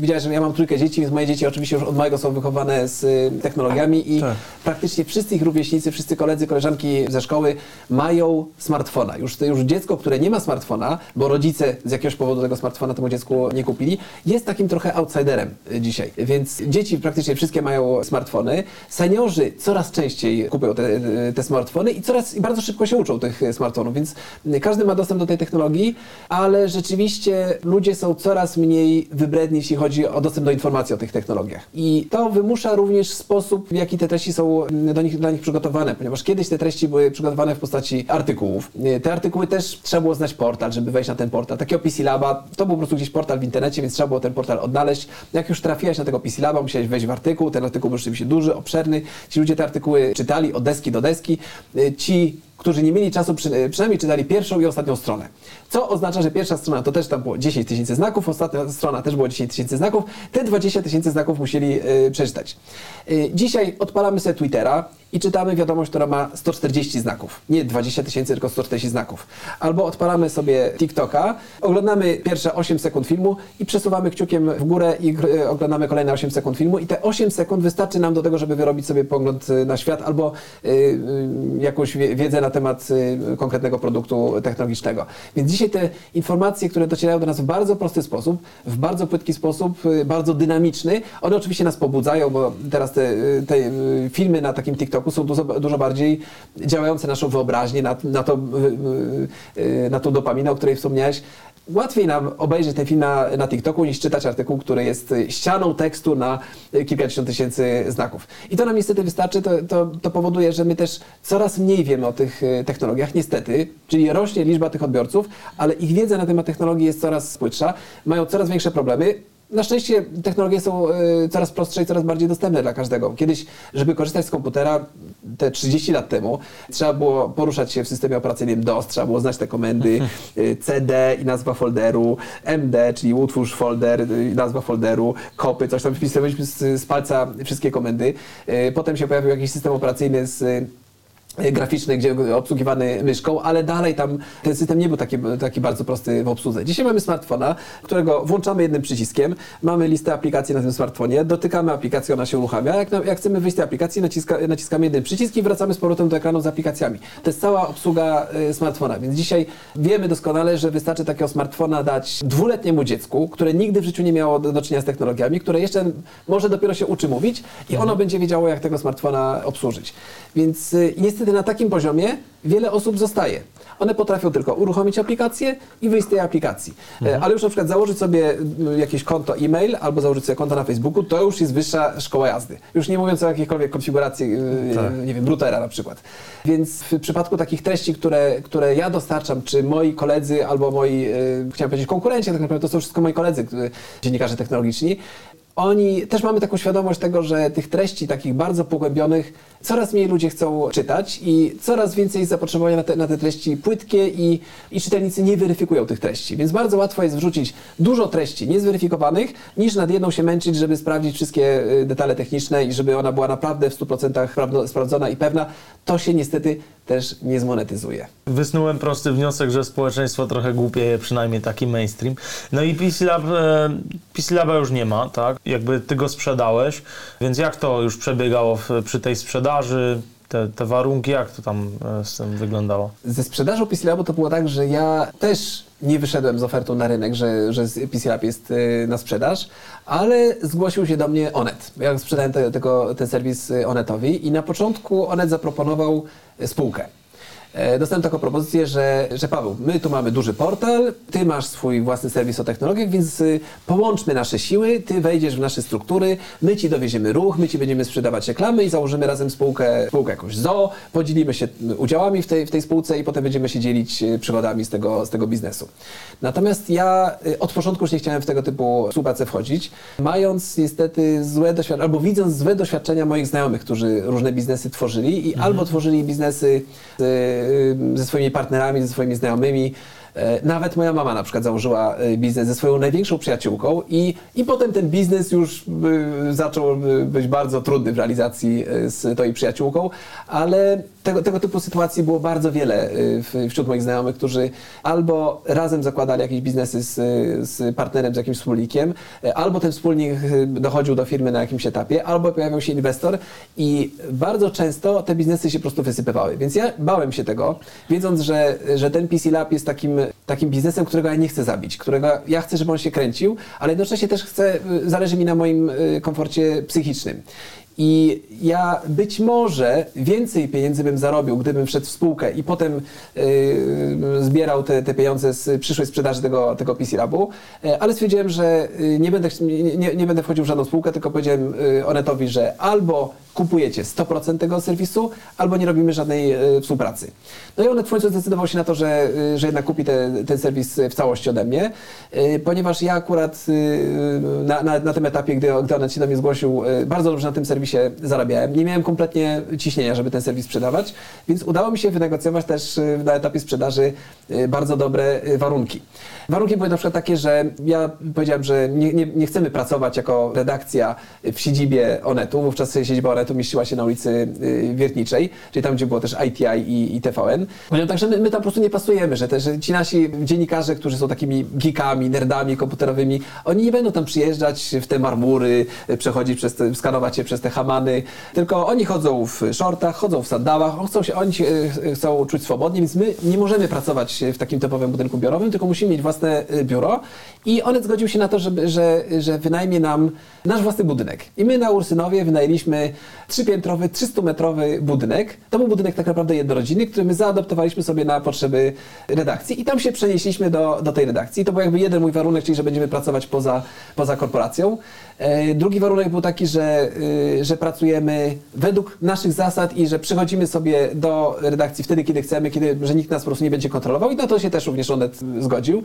Widziałeś, że ja mam trójkę dzieci, więc moje dzieci oczywiście już od małego są wychowane z y, technologiami i Tak. praktycznie wszyscy ich rówieśnicy, wszyscy koledzy, koleżanki ze szkoły mają smartfona. Już, już dziecko, które nie ma smartfona, bo rodzice z jakiegoś powodu tego smartfona temu dziecku nie kupili, jest takim trochę outsiderem y, dzisiaj. Więc dzieci praktycznie wszystkie mają smartfony. Seniorzy coraz częściej kupują te, y, te smartfony i coraz bardzo szybko się uczą tych y, smartfonów, więc y, każdy ma dostęp do tej technologii, ale rzeczywiście ludzie są coraz mniej wybredni, jeśli chodzi o dostęp do informacji o tych technologiach. I to wymusza również sposób, w jaki te treści są mm, do nich, dla nich przygotowane, ponieważ kiedyś te treści były przygotowane w postaci artykułów. Y, Te artykuły też trzeba było znać portal, żeby wejść na ten portal. Takiego PC Laba, to był po prostu gdzieś portal w internecie, więc trzeba było ten portal odnaleźć. Jak już trafiłeś na tego PC Laba, musiałeś wejść w artykuł, ten artykuł był rzeczywiście duży, obszerny. Ci ludzie te artykuły czytali od deski do deski. Y, Ci którzy nie mieli czasu, przy, przynajmniej czytali pierwszą i ostatnią stronę. Co oznacza, że pierwsza strona to też tam było 10 tysięcy znaków, ostatnia strona też było 10 tysięcy znaków. Te 20 tysięcy znaków musieli y, przeczytać. Y, dzisiaj odpalamy sobie Twittera i czytamy wiadomość, która ma 140 znaków. Nie 20 tysięcy, tylko 140 znaków. Albo odpalamy sobie TikToka, oglądamy pierwsze 8 sekund filmu i przesuwamy kciukiem w górę i oglądamy kolejne 8 sekund filmu i te 8 sekund wystarczy nam do tego, żeby wyrobić sobie pogląd na świat albo jakąś wie- wiedzę na temat y, konkretnego produktu technologicznego. Więc dzisiaj te informacje, które docierają do nas w bardzo prosty sposób, w bardzo płytki sposób, y, bardzo dynamiczny, one oczywiście nas pobudzają, bo teraz te, y, te filmy na takim TikToku są dużo, dużo bardziej działające naszą wyobraźnię, na, na, to, na tą dopaminę, o której wspomniałeś. Łatwiej nam obejrzeć ten film na, na TikToku niż czytać artykuł, który jest y, ścianą tekstu na y, kilkadziesiąt tysięcy znaków. I to nam niestety wystarczy, to, to, to powoduje, że my też coraz mniej wiemy o tych y, technologiach, niestety, czyli rośnie liczba tych odbiorców, ale ich wiedza na temat technologii jest coraz płytsza, mają coraz większe problemy. Na szczęście technologie są y, coraz prostsze i coraz bardziej dostępne dla każdego. Kiedyś, żeby korzystać z komputera, te 30 lat temu, trzeba było poruszać się w systemie operacyjnym DOS, trzeba było znać te komendy y, CD i nazwa folderu, MD, czyli utwórz folder, y, nazwa folderu, kopy, coś tam wpisywaliśmy z, z palca wszystkie komendy. Potem się pojawił jakiś system operacyjny z graficzny, gdzie obsługiwany myszką, ale dalej tam ten system nie był taki, taki bardzo prosty w obsłudze. Dzisiaj mamy smartfona, którego włączamy jednym przyciskiem, mamy listę aplikacji na tym smartfonie, dotykamy aplikacji, ona się uruchamia. Jak, jak chcemy wyjść z tej aplikacji, naciska, naciskamy jeden przycisk i wracamy z powrotem do ekranu z aplikacjami. To jest cała obsługa y, smartfona, więc dzisiaj wiemy doskonale, że wystarczy takiego smartfona dać dwuletniemu dziecku, które nigdy w życiu nie miało do, czynienia z technologiami, które jeszcze może dopiero się uczy mówić i ono będzie wiedziało, jak tego smartfona obsłużyć. Więc y, niestety na takim poziomie wiele osób zostaje. One potrafią tylko uruchomić aplikację i wyjść z tej aplikacji. E, Ale już na przykład założyć sobie y, jakieś konto e-mail albo założyć sobie konto na Facebooku, to już jest wyższa szkoła jazdy. Już nie mówiąc o jakiejkolwiek konfiguracji, y, Tak. nie wiem, routera na przykład. Więc w przypadku takich treści, które, które ja dostarczam, czy moi koledzy albo moi, y, chciałem powiedzieć konkurenci, tak naprawdę to są wszystko moi koledzy, y, dziennikarze technologiczni, oni też mamy taką świadomość tego, że tych treści takich bardzo pogłębionych coraz mniej ludzie chcą czytać i coraz więcej jest zapotrzebowania na te, na te treści płytkie i, i czytelnicy nie weryfikują tych treści. Więc bardzo łatwo jest wrzucić dużo treści niezweryfikowanych, niż nad jedną się męczyć, żeby sprawdzić wszystkie y, detale techniczne i żeby ona była naprawdę w 100% prawdo- sprawdzona i pewna. To się niestety też nie zmonetyzuje. Wysnułem prosty wniosek, że społeczeństwo trochę głupieje, przynajmniej taki mainstream. No i PC, Lab, e, PC Laba już nie ma, tak? Jakby ty go sprzedałeś, więc jak to już przebiegało w, przy tej sprzedaży? Te, te warunki, jak to tam e, z tym wyglądało? Ze sprzedażą PC Labu to było tak, że ja też nie wyszedłem z ofertą na rynek, że, że PC Lab jest y, na sprzedaż, ale zgłosił się do mnie Onet. Ja sprzedałem te, tego, ten serwis y, Onetowi i na początku Onet zaproponował spółkę. E, Dostałem taką propozycję, że, że Paweł, my tu mamy duży portal, ty masz swój własny serwis o technologiach, więc y, połączmy nasze siły, ty wejdziesz w nasze struktury, my ci dowieziemy ruch, my ci będziemy sprzedawać reklamy i założymy razem spółkę, spółkę jakąś ZO, podzielimy się y, udziałami w tej, w tej spółce i potem będziemy się dzielić y, przychodami z tego, z tego biznesu. Natomiast ja od początku już nie chciałem w tego typu współpracę wchodzić, mając niestety złe doświadczenia, albo widząc złe doświadczenia moich znajomych, którzy różne biznesy tworzyli i albo tworzyli biznesy z, ze swoimi partnerami, ze swoimi znajomymi. E, Nawet moja mama na przykład założyła y, biznes ze swoją największą przyjaciółką i, i potem ten biznes już y, zaczął y, być bardzo trudny w realizacji y, z tą jej przyjaciółką, ale tego, tego typu sytuacji było bardzo wiele y, wśród moich znajomych, którzy albo razem zakładali jakieś biznesy z, z partnerem, z jakimś wspólnikiem, y, albo ten wspólnik y, dochodził do firmy na jakimś etapie, albo pojawiał się inwestor i bardzo często te biznesy się po prostu wysypywały. Więc ja bałem się tego, wiedząc, że, że ten PC Lab jest takim, takim biznesem, którego ja nie chcę zabić, którego ja chcę, żeby on się kręcił, ale jednocześnie też chcę, zależy mi na moim komforcie psychicznym. I ja być może więcej pieniędzy bym zarobił, gdybym wszedł w spółkę i potem y, zbierał te, te pieniądze z przyszłej sprzedaży tego, tego PC Labu, y, ale stwierdziłem, że y, nie będę, nie, nie, nie będę wchodził w żadną spółkę, tylko powiedziałem y, Onetowi, że albo kupujecie 100% tego serwisu, albo nie robimy żadnej y, współpracy. No i Onet w końcu zdecydował się na to, że, y, że jednak kupi te, ten serwis w całości ode mnie, y, ponieważ ja akurat na, na, na tym etapie, gdy, gdy Onet się do mnie zgłosił, bardzo dobrze na tym serwisie zarabiałem. Nie miałem kompletnie ciśnienia, żeby ten serwis sprzedawać, więc udało mi się wynegocjować też na etapie sprzedaży bardzo dobre warunki. Warunki były na przykład takie, że ja powiedziałem, że nie, nie, nie chcemy pracować jako redakcja w siedzibie Onetu. Wówczas siedziba Onetu mieściła się na ulicy y, Wiertniczej, czyli tam, gdzie było też ITI i, i TVN. Powiedziałem tak, że my, my tam po prostu nie pasujemy, że, te, że ci nasi dziennikarze, którzy są takimi geekami, nerdami komputerowymi, oni nie będą tam przyjeżdżać w te marmury, y, przechodzić przez te, skanować się przez te hamany, tylko oni chodzą w shortach, chodzą w sandałach, on chcą się, oni y, chcą czuć swobodnie, więc my nie możemy pracować w takim typowym budynku biurowym, tylko musimy mieć własne biuro i Onet zgodził się na to, żeby, że, że wynajmie nam nasz własny budynek. I my na Ursynowie wynajęliśmy trzypiętrowy, 300-metrowy budynek. To był budynek tak naprawdę jednorodzinny, który my zaadoptowaliśmy sobie na potrzeby redakcji i tam się przenieśliśmy do, do tej redakcji. To był jakby jeden mój warunek, czyli że będziemy pracować poza, poza korporacją. E, drugi warunek był taki, że, y, że pracujemy według naszych zasad i że przychodzimy sobie do redakcji wtedy, kiedy chcemy, kiedy, że nikt nas po prostu nie będzie kontrolował i na to się też również Onet zgodził.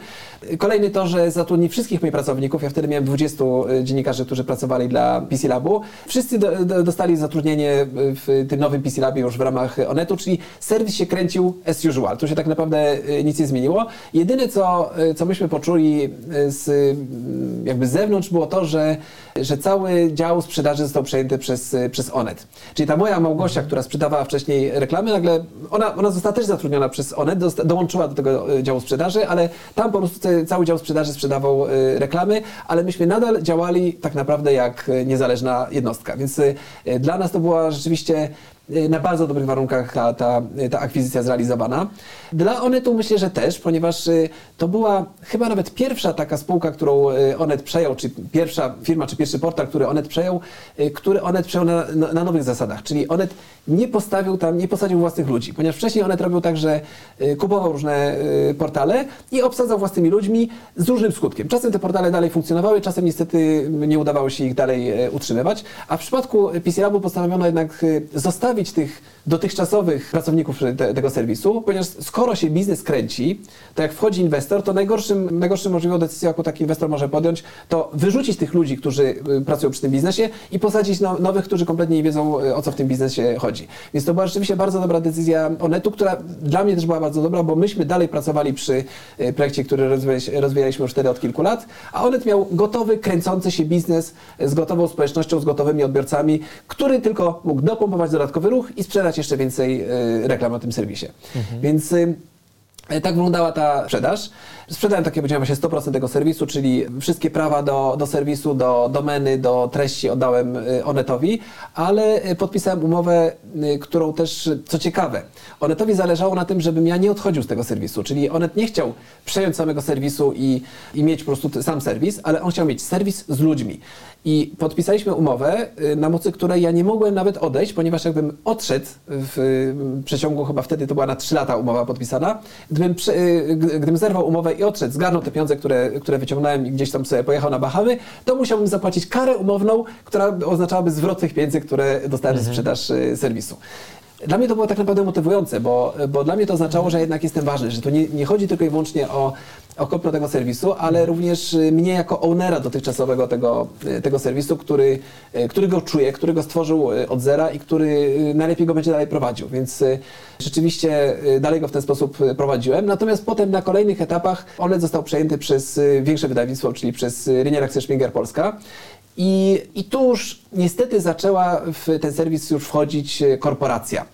Kolejny to, że zatrudni wszystkich moich pracowników. Ja wtedy miałem 20 dziennikarzy, którzy pracowali dla PC Labu. Wszyscy do, do, dostali zatrudnienie w tym nowym PC Labie już w ramach Onetu, czyli serwis się kręcił as usual. Tu się tak naprawdę y, nic nie zmieniło. Jedyne, co, y, co myśmy poczuli y, z, y, jakby z zewnątrz było to, że, że cały dział sprzedaży został przejęty przez przez, y, przez Onet. Czyli ta moja Małgosia, która sprzedawała wcześniej reklamy, nagle ona, ona została też zatrudniona przez Onet, dołączyła do tego y, działu sprzedaży, ale tam po prostu cały dział sprzedaży sprzedawał y, reklamy, ale myśmy nadal działali tak naprawdę jak niezależna jednostka. Więc dla nas to była rzeczywiście na bardzo dobrych warunkach ta, ta, y, ta akwizycja zrealizowana. Dla Onetu myślę, że też, ponieważ y, to była chyba nawet pierwsza taka spółka, którą y, Onet przejął, czy pierwsza firma, czy pierwszy portal, który Onet przejął, y, który Onet przejął na, na, na nowych zasadach. Czyli Onet nie postawił tam, nie posadził własnych ludzi, ponieważ wcześniej Onet robił tak, że y, kupował różne y, portale i obsadzał własnymi ludźmi z różnym skutkiem. Czasem te portale dalej funkcjonowały, czasem niestety nie udawało się ich dalej utrzymywać, a w przypadku PC Labu postanowiono jednak e, zostawić tych dotychczasowych pracowników te, tego serwisu, ponieważ skoro się biznes kręci, to jak wchodzi inwestor, to najgorszym, najgorszym możliwą decyzją, jaką taki inwestor może podjąć, to wyrzucić tych ludzi, którzy y, pracują przy tym biznesie i posadzić no, nowych, którzy kompletnie nie wiedzą, y, o co w tym biznesie chodzi. Więc to była rzeczywiście bardzo dobra decyzja Onetu, która dla mnie też była bardzo dobra, bo myśmy dalej pracowali przy y, projekcie, który rozwijaliśmy, rozwijaliśmy już wtedy od kilku lat, a Onet miał gotowy, kręcący się biznes z gotową społecznością, z gotowymi odbiorcami, który tylko mógł dopompować dodatkowy ruch i sprzedać jeszcze więcej y, reklam na tym serwisie. Więc y, E, Tak wyglądała ta sprzedaż. Sprzedałem, tak jak powiedziałem, właśnie 100% tego serwisu, czyli wszystkie prawa do, do serwisu, do domeny, do treści oddałem y, Onetowi, ale y, podpisałem umowę, y, którą też, co ciekawe, Onetowi zależało na tym, żebym ja nie odchodził z tego serwisu, czyli Onet nie chciał przejąć samego serwisu i, i mieć po prostu sam serwis, ale on chciał mieć serwis z ludźmi. I podpisaliśmy umowę, na mocy której ja nie mogłem nawet odejść, ponieważ jakbym odszedł w przeciągu, chyba wtedy to była na 3 lata umowa podpisana, gdybym, gdybym zerwał umowę i odszedł, zgarnął te pieniądze, które, które wyciągnąłem i gdzieś tam sobie pojechał na Bahamy, to musiałbym zapłacić karę umowną, która oznaczałaby zwrot tych pieniędzy, które dostałem za sprzedaż y, serwisu. Dla mnie to było tak naprawdę motywujące, bo, bo dla mnie to oznaczało, że jednak jestem ważny, że to nie, nie chodzi tylko i wyłącznie o, o kopno tego serwisu, ale również y, mnie jako ownera dotychczasowego tego, y, tego serwisu, który, y, który go czuje, który go stworzył od zera i który najlepiej go będzie dalej prowadził. Więc rzeczywiście dalej go w ten sposób prowadziłem. Natomiast potem na kolejnych etapach Onet został przejęty przez większe wydawnictwo, czyli przez Rynier Akcje Polska. I, I tu już niestety zaczęła w ten serwis już wchodzić e, korporacja.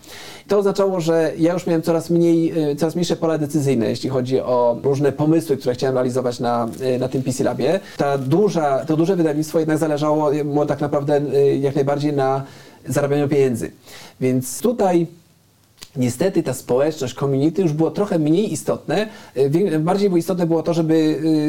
To oznaczało, że ja już miałem coraz mniej, e, coraz mniejsze pola decyzyjne, jeśli chodzi o różne pomysły, które chciałem realizować na, e, na tym PC Labie. Ta duża, to duże wydawnictwo jednak zależało mu tak naprawdę jak najbardziej na zarabianiu pieniędzy. Więc tutaj Niestety ta społeczność, community już było trochę mniej istotne. Wię- Bardziej było istotne było to, żeby,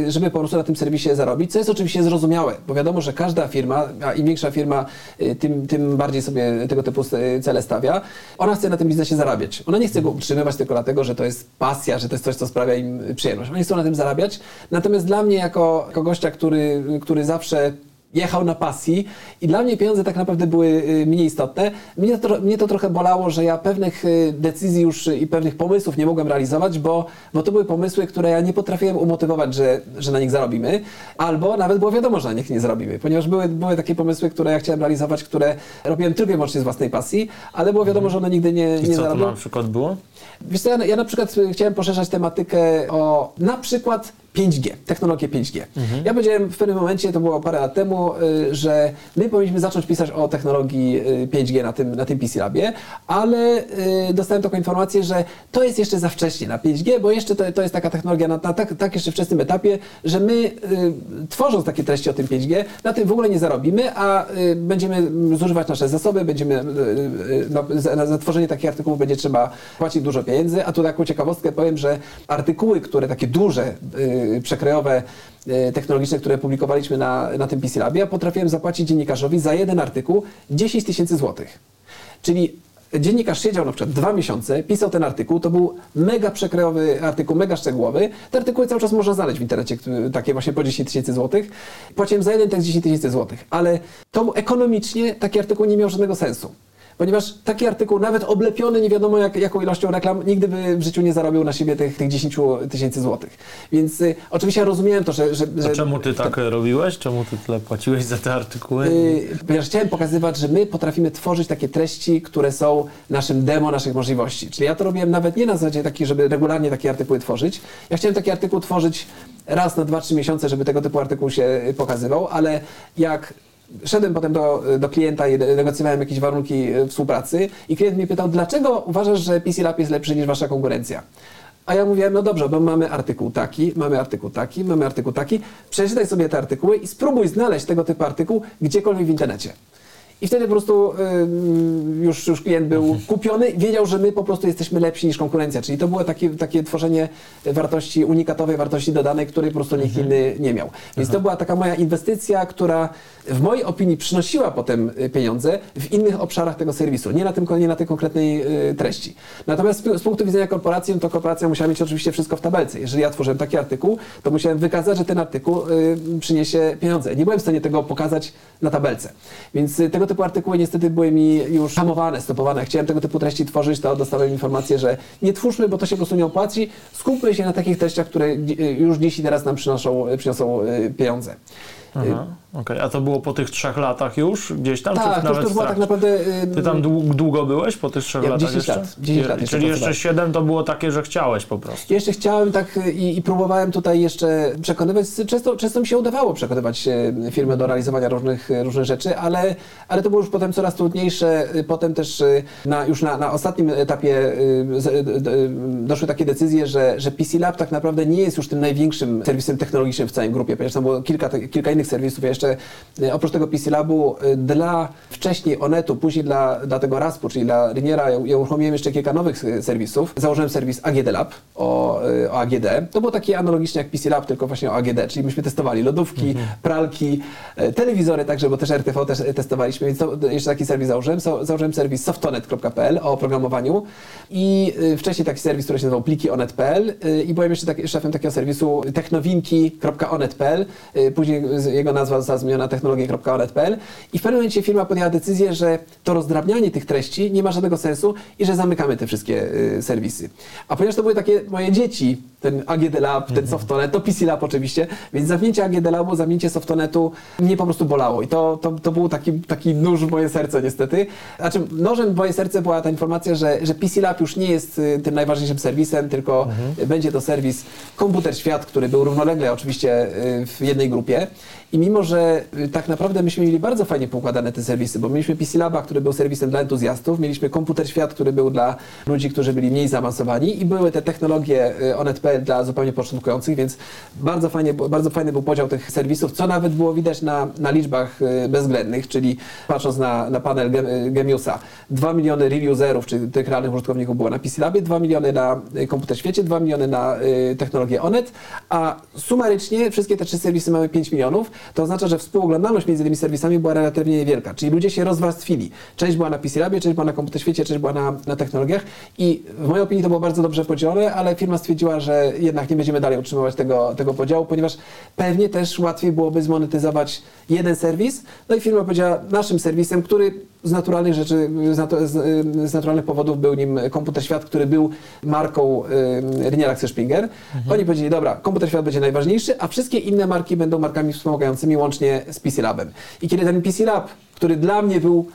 y, żeby po prostu na tym serwisie zarobić, co jest oczywiście zrozumiałe, bo wiadomo, że każda firma, a im większa firma, y, tym, tym bardziej sobie tego typu cele stawia, ona chce na tym biznesie zarabiać. Ona nie chce go utrzymywać tylko dlatego, że to jest pasja, że to jest coś, co sprawia im przyjemność. Oni chcą na tym zarabiać. Natomiast dla mnie, jako, jako gościa, który, który zawsze jechał na pasji i dla mnie pieniądze tak naprawdę były y, mniej istotne. Mnie to, mnie to trochę bolało, że ja pewnych y, decyzji już y, i pewnych pomysłów nie mogłem realizować, bo, bo to były pomysły, które ja nie potrafiłem umotywować, że, że na nich zarobimy, albo nawet było wiadomo, że na nich nie zarobimy, ponieważ były, były takie pomysły, które ja chciałem realizować, które robiłem tylko i wyłącznie z własnej pasji, ale było wiadomo, że one nigdy nie, I nie co to zarobią. na przykład było? Wiesz co, ja, ja na przykład chciałem poszerzać tematykę o na przykład 5G, technologię 5G. Ja powiedziałem w pewnym momencie, to było parę lat temu, y, że my powinniśmy zacząć pisać o technologii y, 5G na tym, na tym PC Labie, ale y, dostałem taką informację, że to jest jeszcze za wcześnie na 5G, bo jeszcze to, to jest taka technologia na, na tak, tak jeszcze wczesnym etapie, że my y, tworząc takie treści o tym 5G, na tym w ogóle nie zarobimy, a y, będziemy zużywać nasze zasoby, będziemy y, y, no, za, na- tworzenie takich artykułów będzie trzeba płacić dużo pieniędzy, a tu taką ciekawostkę powiem, że artykuły, które takie duże, y, przekrojowe, y, technologiczne, które publikowaliśmy na, na tym PC Labie, ja potrafiłem zapłacić dziennikarzowi za jeden artykuł 10 tysięcy złotych. Czyli dziennikarz siedział na przykład dwa miesiące, pisał ten artykuł, to był mega przekrojowy artykuł, mega szczegółowy. Te artykuły cały czas można znaleźć w internecie, takie właśnie po 10 tysięcy złotych. Płaciłem za jeden tekst 10 tysięcy złotych, ale to ekonomicznie taki artykuł nie miał żadnego sensu. Ponieważ taki artykuł, nawet oblepiony nie wiadomo jak, jaką ilością reklam, nigdy by w życiu nie zarobił na siebie tych, tych 10 tysięcy złotych. Więc y, oczywiście ja rozumiałem to, że... że, że czemu ty tak robiłeś? Czemu ty tyle płaciłeś za te artykuły? Yy, ponieważ chciałem pokazywać, że my potrafimy tworzyć takie treści, które są naszym demo naszych możliwości. Czyli ja to robiłem nawet nie na zasadzie takiej, żeby regularnie takie artykuły tworzyć. Ja chciałem taki artykuł tworzyć raz na 2-3 miesiące, żeby tego typu artykuł się y, pokazywał, ale jak Szedłem potem do, do klienta i negocjowałem jakieś warunki e, współpracy i klient mnie pytał, dlaczego uważasz, że PC Lab jest lepszy niż wasza konkurencja? A ja mówiłem, no dobrze, bo mamy artykuł taki, mamy artykuł taki, mamy artykuł taki, przeczytaj sobie te artykuły i spróbuj znaleźć tego typu artykuł gdziekolwiek w internecie. I wtedy po prostu y, już, już klient był kupiony, wiedział, że my po prostu jesteśmy lepsi niż konkurencja. Czyli to było takie, takie tworzenie wartości unikatowej, wartości dodanej, której po prostu nikt inny nie miał. Więc to była taka moja inwestycja, która w mojej opinii przynosiła potem y, pieniądze w innych obszarach tego serwisu, nie na, tym, nie na tej konkretnej y, treści. Natomiast z, punktu widzenia korporacji, no to korporacja musiała mieć oczywiście wszystko w tabelce. Jeżeli ja tworzyłem taki artykuł, to musiałem wykazać, że ten artykuł y, przyniesie pieniądze. Nie byłem w stanie tego pokazać na tabelce. Więc tego typu artykuły niestety były mi już hamowane, stopowane. Chciałem tego typu treści tworzyć, to dostałem informację, że nie twórzmy, bo to się po prostu nie opłaci. Skupmy się na takich treściach, które y, już dziś i teraz nam przynoszą, przyniosą y, pieniądze. Aha, okej. A to było po tych trzech latach już gdzieś tam? czy Tak, to, nawet to była tak naprawdę... y, Ty tam dłu- długo byłeś po tych trzech Ja latach 10 jeszcze? lat, 10 lat jeszcze Czyli jeszcze. 7 to było takie, że chciałeś po prostu. Jeszcze chciałem tak y, i, i próbowałem tutaj jeszcze przekonywać, często, często mi się udawało przekonywać e, firmy do realizowania różnych, e, różnych rzeczy, ale, ale to było już potem coraz trudniejsze. Y, Potem też y, na, już na, na ostatnim etapie y, y, y, y, doszły takie decyzje, że, że PC Lab tak naprawdę nie jest już tym największym serwisem technologicznym w całej grupie, ponieważ tam było kilka, kilka innych serwisów. Ja jeszcze y, oprócz tego PC Labu y, dla wcześniej Onetu, później dla, dla tego RASP-u, czyli dla Riniera, ja, ja uruchomiłem jeszcze kilka nowych y, serwisów. Założyłem serwis AGD Lab o, o AGD. To było takie analogicznie jak PC Lab, tylko właśnie o AGD, czyli myśmy testowali lodówki, pralki, y, telewizory także, bo też RTV też testowaliśmy, więc to, jeszcze taki serwis założyłem. Założyłem serwis softonet.pl o oprogramowaniu i wcześniej taki serwis, który się nazywał plikionet.pl i byłem jeszcze taki, szefem takiego serwisu technowinki.onet.pl, później jego nazwa została zmieniona na technologie.onet.pl i w pewnym momencie firma podjęła decyzję, że to rozdrabnianie tych treści nie ma żadnego sensu i że zamykamy te wszystkie y, serwisy. A ponieważ to były takie moje dzieci, ten AGD Lab, ten Softonet, to PC Lab oczywiście, więc zamknięcie AGD Labu, zamknięcie Softonetu mnie po prostu bolało i to, to, to był taki, taki nóż w moje serce niestety. Znaczy nożem w moje serce była ta informacja, że, że PC Lab już nie jest y, tym najważniejszym serwisem, tylko będzie to serwis Komputer Świat, który był równolegle oczywiście y, w jednej grupie. I mimo, że y, tak naprawdę myśmy mieli bardzo fajnie poukładane te serwisy, bo mieliśmy PC Laba, który był serwisem dla entuzjastów, mieliśmy Komputer Świat, który był dla ludzi, którzy byli mniej zaawansowani i były te technologie y, Onet.pl dla zupełnie początkujących, więc bardzo, fajnie, bardzo fajny był podział tych serwisów, co nawet było widać na, na liczbach y, bezwzględnych, czyli patrząc na, na panel Gem- Gemiusa, 2 miliony real userów, czy tych realnych użytkowników było na PC Labie, 2 miliony na Komputer Świecie, 2 miliony na technologię Onet, a sumarycznie wszystkie te trzy serwisy mamy 5 milionów, to oznacza, że współoglądalność między tymi serwisami była relatywnie niewielka, czyli ludzie się rozwarstwili. Część była na PC Labie, część była na Komputer Świecie, część była na, na technologiach. I w mojej opinii to było bardzo dobrze podzielone, ale firma stwierdziła, że jednak nie będziemy dalej utrzymywać tego, tego podziału, ponieważ pewnie też łatwiej byłoby zmonetyzować jeden serwis, no i firma powiedziała naszym serwisem, który z naturalnych rzeczy, z, natu- z, z naturalnych powodów był nim Komputer Świat, który był marką y, Riniera Krzyszpinger. Oni powiedzieli, dobra, Komputer Świat będzie najważniejszy, a wszystkie inne marki będą markami wspomagającymi łącznie z PC Labem. I kiedy ten PC Lab, który dla mnie był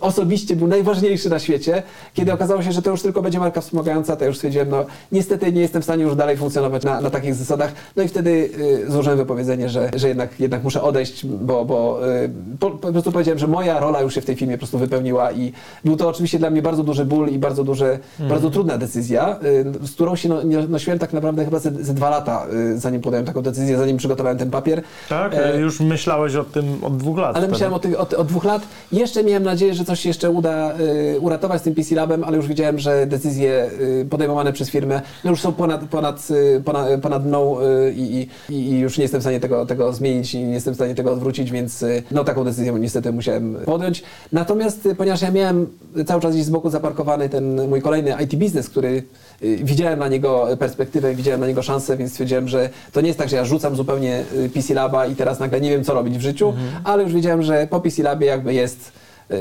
osobiście był najważniejszy na świecie. Kiedy okazało się, że to już tylko będzie marka wspomagająca, to już stwierdziłem, no niestety nie jestem w stanie już dalej funkcjonować na, na takich zasadach. No i wtedy y, złożyłem wypowiedzenie, że, że jednak, jednak muszę odejść, bo, bo y, po, po prostu powiedziałem, że moja rola już się w tej firmie po prostu wypełniła i był to oczywiście dla mnie bardzo duży ból i bardzo duże, bardzo trudna decyzja, y, z którą się no, nosiłem tak naprawdę chyba ze, ze dwa lata, y, zanim podjąłem taką decyzję, zanim przygotowałem ten papier. Tak? E, Już myślałeś o tym od dwóch lat. ale wtedy. myślałem o, tych, o, ty- o dwóch lat. Jeszcze miałem nadzieję, że coś się jeszcze uda y, uratować z tym PC Labem, ale już widziałem, że decyzje y, podejmowane przez firmę no już są ponad, ponad, y, ponad, ponad mną i, i, i już nie jestem w stanie tego, tego zmienić i nie jestem w stanie tego odwrócić, więc no taką decyzję niestety musiałem podjąć. Natomiast ponieważ ja miałem cały czas gdzieś z boku zaparkowany ten mój kolejny IT biznes, który widziałem na niego perspektywę, widziałem na niego szansę, więc stwierdziłem, że to nie jest tak, że ja rzucam zupełnie PC Laba i teraz nagle nie wiem, co robić w życiu, ale już wiedziałem, że po PC Labie jakby jest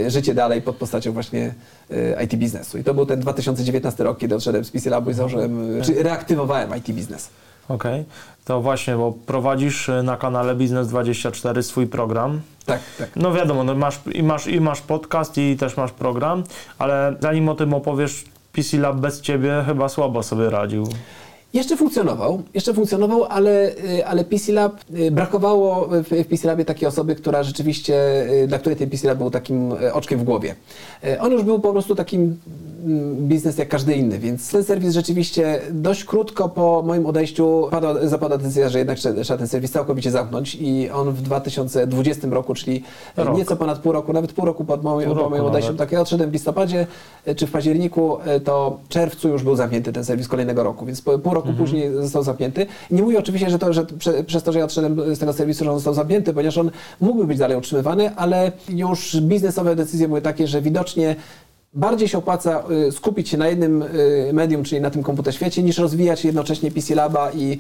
życie dalej pod postacią właśnie y, IT biznesu. I to był ten 2019 rok, kiedy odszedłem z PC Labu i założyłem, y, czy reaktywowałem IT biznes. Okej, to właśnie, bo prowadzisz na kanale Biznes24 swój program. Tak, tak. No wiadomo, no masz, i, masz, i masz podcast i też masz program, ale zanim o tym opowiesz, PC Lab bez ciebie chyba słabo sobie radził. Jeszcze funkcjonował, jeszcze funkcjonował, ale, y, ale PC Lab, y, brakowało w, PC Labie takiej osoby, która rzeczywiście, y, dla której ten PC Lab był takim oczkiem w głowie. On już był po prostu takim biznes jak każdy inny, więc ten serwis rzeczywiście dość krótko po moim odejściu padła, zapadła decyzja, że jednak trzeba ten serwis całkowicie zamknąć i on w 2020 roku, czyli Rok. nieco ponad pół roku, nawet pół roku po moim, Pół po moim odejściu, tak ja odszedłem w listopadzie y, czy w październiku, y, to w czerwcu już był zamknięty ten serwis kolejnego roku, więc pół roku Mhm. później został zamknięty. Nie mówię oczywiście, że to, że prze, przez to, że ja odszedłem z tego serwisu, że on został zamknięty, ponieważ on mógłby być dalej utrzymywany, ale już biznesowe decyzje były takie, że widocznie bardziej się opłaca y, skupić się na jednym y, medium, czyli na tym komputer świecie, niż rozwijać jednocześnie PC Laba i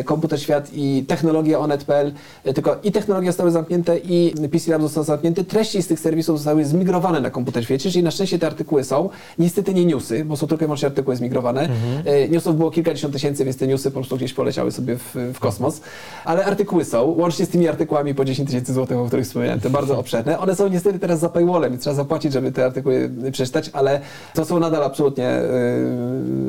y, komputer świat i technologię onet.pl. Tylko i technologie zostały zamknięte i PC Lab został zamknięty. Treści z tych serwisów zostały zmigrowane na komputer świecie, czyli na szczęście te artykuły są. Niestety nie newsy, bo są tylko i wyłącznie artykuły zmigrowane. Y, Newsów było kilkadziesiąt tysięcy, więc te newsy po prostu gdzieś poleciały sobie w, w kosmos. Ale artykuły są, łącznie z tymi artykułami po 10 tysięcy złotych, o których wspomniałem, te bardzo obszerne. One są niestety teraz za paywallem i trzeba zapłacić, żeby te artykuły przeczytać, ale to są nadal absolutnie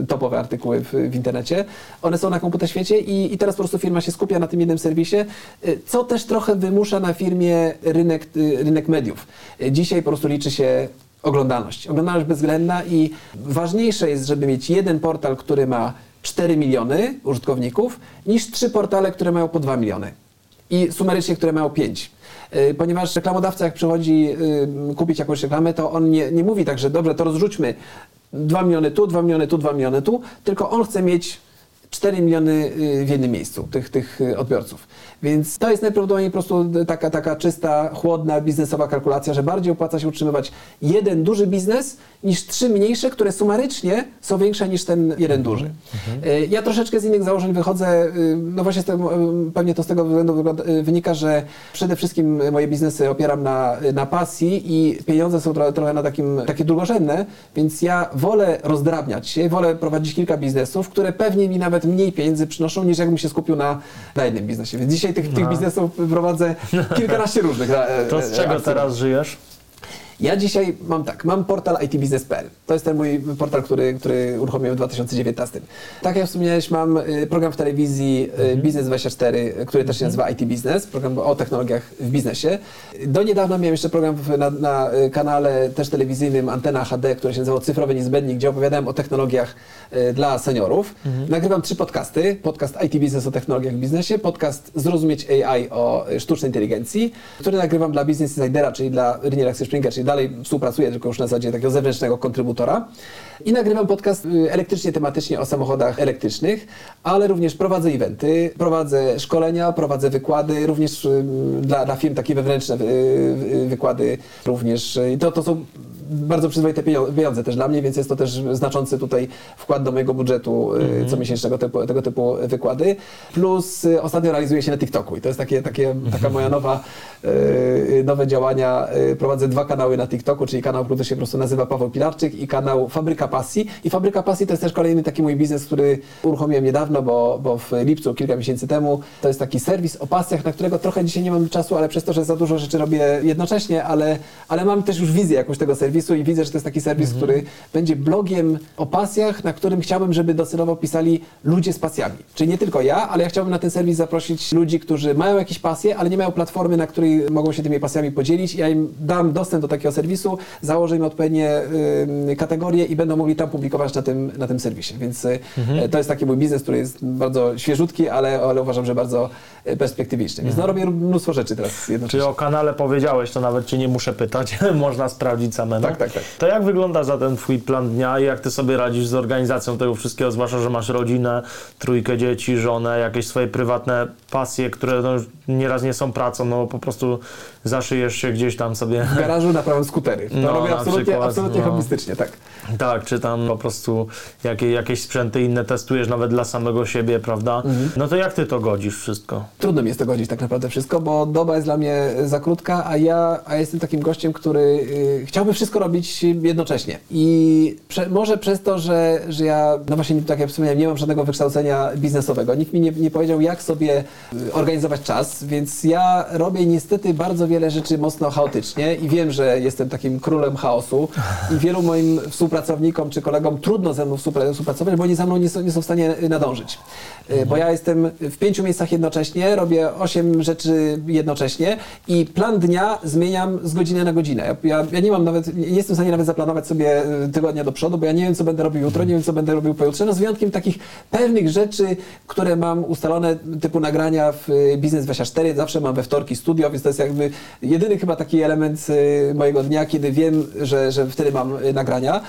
y, topowe artykuły w, w internecie. One są na komputer świecie i, i teraz po prostu firma się skupia na tym jednym serwisie, y, co też trochę wymusza na firmie rynek, y, rynek mediów. Dzisiaj po prostu liczy się oglądalność. Oglądalność bezwzględna i ważniejsze jest, żeby mieć jeden portal, który ma 4 miliony użytkowników, niż trzy portale, które mają po 2 miliony. I sumarycznie, które mają 5. Y, Ponieważ reklamodawca, jak przychodzi y, kupić jakąś reklamę, to on nie, nie mówi tak, że dobrze, to rozrzućmy 2 miliony tu, 2 miliony tu, 2 miliony tu, tylko on chce mieć 4 miliony y, w jednym miejscu tych, tych odbiorców. Więc to jest najprawdopodobniej po prostu taka, taka czysta, chłodna, biznesowa kalkulacja, że bardziej opłaca się utrzymywać jeden duży biznes niż trzy mniejsze, które sumarycznie są większe niż ten jeden duży. Y, Ja troszeczkę z innych założeń wychodzę, y, no właśnie tego, y, pewnie to z tego względu y, wynika, że przede wszystkim moje biznesy opieram na, na pasji i pieniądze są trochę, trochę na takim, takie drugorzędne, więc ja wolę rozdrabniać się, wolę prowadzić kilka biznesów, które pewnie mi nawet mniej pieniędzy przynoszą, niż jakbym się skupił na, na jednym biznesie. Więc dzisiaj tych, tych biznesów prowadzę kilkanaście różnych. e, To z e, czego akcji. teraz żyjesz? Ja dzisiaj mam tak, mam portal itbiznes.pl. To jest ten mój portal, który, który uruchomiłem w 2019. Tak jak wspomniałeś, mam y, program w telewizji y, Biznes24, y, który też się nazywa IT Business, program o technologiach w biznesie. Do niedawna miałem jeszcze program na, na kanale też telewizyjnym Antena HD, który się nazywał Cyfrowy Niezbędnik, gdzie opowiadałem o technologiach dla seniorów. Nagrywam trzy podcasty. Podcast IT Business o technologiach w biznesie, podcast Zrozumieć AI o sztucznej inteligencji, który nagrywam dla Business Insidera, czyli dla Riniera Springer, czyli dalej współpracuję, tylko już na zasadzie takiego zewnętrznego kontrybutora. I nagrywam podcast y, elektrycznie, tematycznie o samochodach elektrycznych, ale również prowadzę eventy, prowadzę szkolenia, prowadzę wykłady, również y, dla, dla firm takie wewnętrzne y, wykłady również. To, to są bardzo przyzwoite pieniądze też dla mnie, więc jest to też znaczący tutaj wkład do mojego budżetu y, comiesięcznego typu, tego typu wykłady. Plus y, ostatnio realizuję się na TikToku i to jest takie, takie, taka moja nowa, y, nowe działania. Prowadzę dwa kanały na TikToku, czyli kanał, który się po prostu nazywa Paweł Pilarczyk i kanał Fabryka Pasji. I Fabryka Pasji to jest też kolejny taki mój biznes, który uruchomiłem niedawno, bo, bo w lipcu, kilka miesięcy temu, to jest taki serwis o pasjach, na którego trochę dzisiaj nie mam czasu, ale przez to, że za dużo rzeczy robię jednocześnie, ale, ale mam też już wizję jakąś tego serwisu i widzę, że to jest taki serwis, który będzie blogiem o pasjach, na którym chciałbym, żeby docelowo pisali ludzie z pasjami. Czyli nie tylko ja, ale ja chciałbym na ten serwis zaprosić ludzi, którzy mają jakieś pasje, ale nie mają platformy, na której mogą się tymi pasjami podzielić. Ja im dam dostęp do takiego serwisu, założę im odpowiednie y, kategorie i będą mogli tam publikować na tym, na tym serwisie. Więc y, to jest taki mój biznes, który jest bardzo świeżutki, ale, ale uważam, że bardzo y, perspektywiczny. Więc no, robię mnóstwo rzeczy teraz Czyli jednocześnie. o kanale powiedziałeś, to nawet cię nie muszę pytać, można sprawdzić samemu. Tak, tak, tak. To jak wygląda zatem twój plan dnia i jak ty sobie radzisz z organizacją tego wszystkiego, zwłaszcza, że masz rodzinę, trójkę dzieci, żonę, jakieś swoje prywatne pasje, które no, nieraz nie są pracą, no po prostu zaszyjesz się gdzieś tam sobie, W garażu naprawiam skutery. To No, robię absolutnie, przykład, absolutnie no. hobbystycznie, tak. Tak, czy tam po prostu jakie, jakieś sprzęty inne testujesz nawet dla samego siebie, prawda? Mhm. No to jak ty to godzisz wszystko? Trudno mi jest to godzić tak naprawdę wszystko, bo doba jest dla mnie za krótka, a ja a jestem takim gościem, który y, chciałby wszystko robić jednocześnie. I prze, może przez to, że, że ja, no właśnie tak jak wspomniałem, nie mam żadnego wykształcenia biznesowego. Nikt mi nie, nie powiedział, jak sobie y, organizować czas, więc ja robię niestety bardzo wiele rzeczy mocno chaotycznie i wiem, że jestem takim królem chaosu i wielu moim współpracownikom współpracownikom czy kolegom trudno ze mną współpra- współpracować, bo oni za mną nie są, nie są w stanie y, nadążyć. Y, Bo ja jestem w pięciu miejscach jednocześnie, robię osiem rzeczy jednocześnie i plan dnia zmieniam z godziny na godzinę. Ja, ja nie mam nawet, nie jestem w stanie nawet zaplanować sobie y, tygodnia do przodu, bo ja nie wiem, co będę robił jutro, nie wiem, co będę robił pojutrze, no z wyjątkiem takich pewnych rzeczy, które mam ustalone, typu nagrania w Biznes 24, zawsze mam we wtorki studio, więc to jest jakby jedyny chyba taki element mojego dnia, kiedy wiem, że, że wtedy mam nagrania,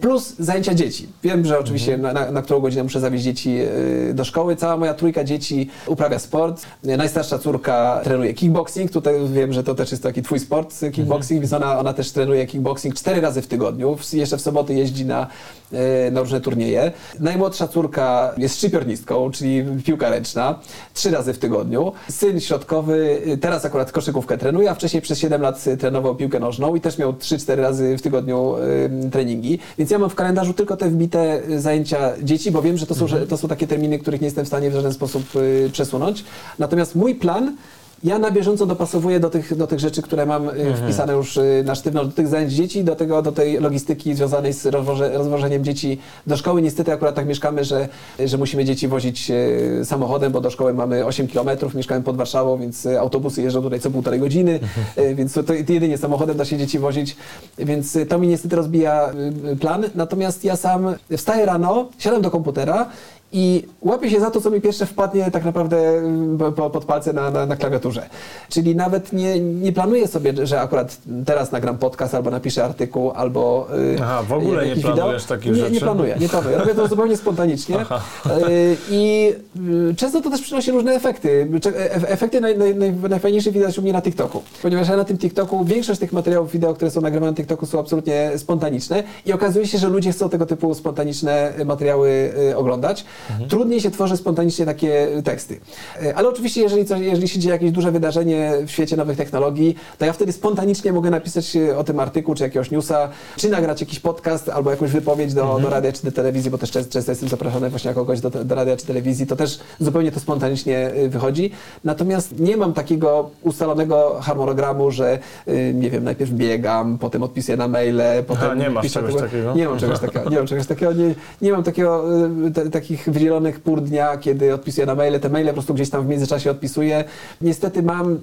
plus zajęcia dzieci. Wiem, że oczywiście na, na, na którą godzinę muszę zawieźć dzieci y, do szkoły. Cała moja trójka dzieci uprawia sport. Y, Najstarsza córka trenuje kickboxing. Tutaj wiem, że to też jest taki twój sport, y, kickboxing, więc ona, ona też trenuje kickboxing cztery razy w tygodniu. Jeszcze w soboty jeździ na, y, na różne turnieje. Najmłodsza córka jest szczypiornistką, czyli piłka ręczna, trzy razy w tygodniu. Syn środkowy y, teraz akurat koszykówkę trenuje, a wcześniej przez 7 lat y, trenował piłkę nożną i też miał 3-4 razy w tygodniu y, treningi. Więc ja mam w kalendarzu tylko te wbite zajęcia dzieci, bo wiem, że to są, że to są takie terminy, których nie jestem w stanie w żaden sposób przesunąć. Natomiast mój plan ja na bieżąco dopasowuję do tych, do tych rzeczy, które mam y, wpisane już y, na sztywno, do tych zajęć dzieci, do, tego, do tej logistyki związanej z rozwoże, rozwożeniem dzieci do szkoły. Niestety akurat tak mieszkamy, że, że musimy dzieci wozić y, samochodem, bo do szkoły mamy 8 km, mieszkamy pod Warszawą, więc autobusy jeżdżą tutaj co półtorej godziny, y, więc to, to jedynie samochodem da się dzieci wozić, więc to mi niestety rozbija plan. Natomiast ja sam wstaję rano, siadam do komputera i łapię się za to, co mi pierwsze wpadnie tak naprawdę mm, po- po, pod palce na, na, na klawiaturze. Czyli nawet nie, nie planuję sobie, że akurat teraz nagram podcast, albo napiszę artykuł, albo y, Aha, w ogóle nie planujesz wideo. takich nie, rzeczy? Nie planuję, nie planuję. Robię to zupełnie spontanicznie. Aha. Y, I y, często to też przynosi różne efekty. Cze- e- Efekty naj, naj, naj, najfajniejsze widać u mnie na TikToku. Ponieważ ja na tym TikToku, większość tych materiałów wideo, które są nagrywane na TikToku są absolutnie spontaniczne i okazuje się, że ludzie chcą tego typu spontaniczne materiały y, oglądać. Trudniej się tworzy spontanicznie takie teksty. Y, Ale oczywiście, jeżeli, coś, jeżeli się dzieje jakieś duże wydarzenie w świecie nowych technologii, to ja wtedy spontanicznie mogę napisać y, o tym artykuł, czy jakiegoś newsa, czy nagrać jakiś podcast, albo jakąś wypowiedź do, do radia, czy do telewizji, bo też często, jestem zapraszany właśnie jako gość do, do radia, czy telewizji, to też zupełnie to spontanicznie y, wychodzi. Natomiast nie mam takiego ustalonego harmonogramu, że y, nie wiem, najpierw biegam, potem odpisuję na maile, potem nie masz czegoś takiego? Nie mam czegoś takiego, nie mam czegoś takiego, nie, nie mam takiego, y, te, takich wydzielonych pór dnia, kiedy odpisuję na maile, te maile po prostu gdzieś tam w międzyczasie odpisuję. Niestety mam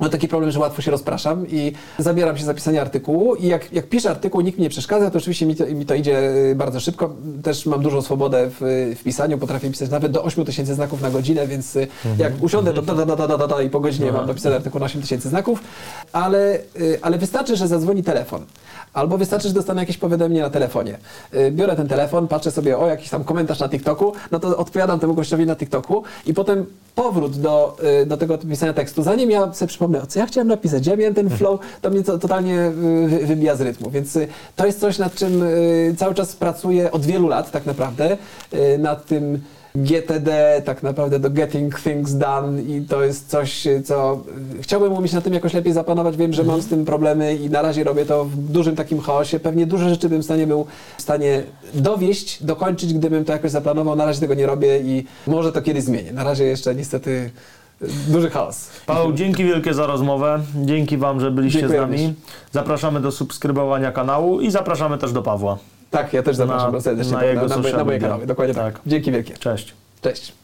Mam taki problem, że łatwo się rozpraszam i zabieram się za pisanie artykułu i jak, jak piszę artykuł, nikt mi nie przeszkadza, to oczywiście mi to, mi to idzie y, bardzo szybko. Też mam dużą swobodę w, w pisaniu, potrafię pisać nawet do 8 tysięcy znaków na godzinę, więc y, jak usiądę, to da, da, da, da, da, da, da, i po godzinie mam napisany artykuł na 8 tysięcy znaków, ale, y, ale wystarczy, że zadzwoni telefon. Albo wystarczy, że dostanę jakieś powiadomienie na telefonie. Y, Biorę ten telefon, patrzę sobie o jakiś tam komentarz na TikToku, no to odpowiadam temu gościowi na TikToku i potem powrót do, y, do tego pisania tekstu. Zanim ja sobie przypomnę, co ja chciałem napisać, ja miałem ten flow, to mnie to totalnie y, wy- wybija z rytmu. Więc to jest coś, nad czym cały czas pracuję od wielu lat tak naprawdę, nad tym GTD, tak naprawdę do Getting Things Done i to jest coś, co chciałbym umieć na tym jakoś lepiej zapanować. Wiem, że mam z tym problemy i na razie robię to w dużym takim chaosie. Pewnie duże rzeczy bym w stanie był w stanie dowieść, dokończyć, gdybym to jakoś zaplanował. Na razie tego nie robię i może to kiedyś zmienię. Na razie jeszcze niestety duży chaos. Paweł, dzięki wielkie za rozmowę. Dzięki Wam, że byliście Dziękuję z nami. Zapraszamy do subskrybowania kanału i zapraszamy też do Pawła. Tak, ja też zapraszam Na- serdecznie na na, na, na, moje kanały. Dokładnie tak. Tak. Dzięki wielkie. Cześć. Cześć.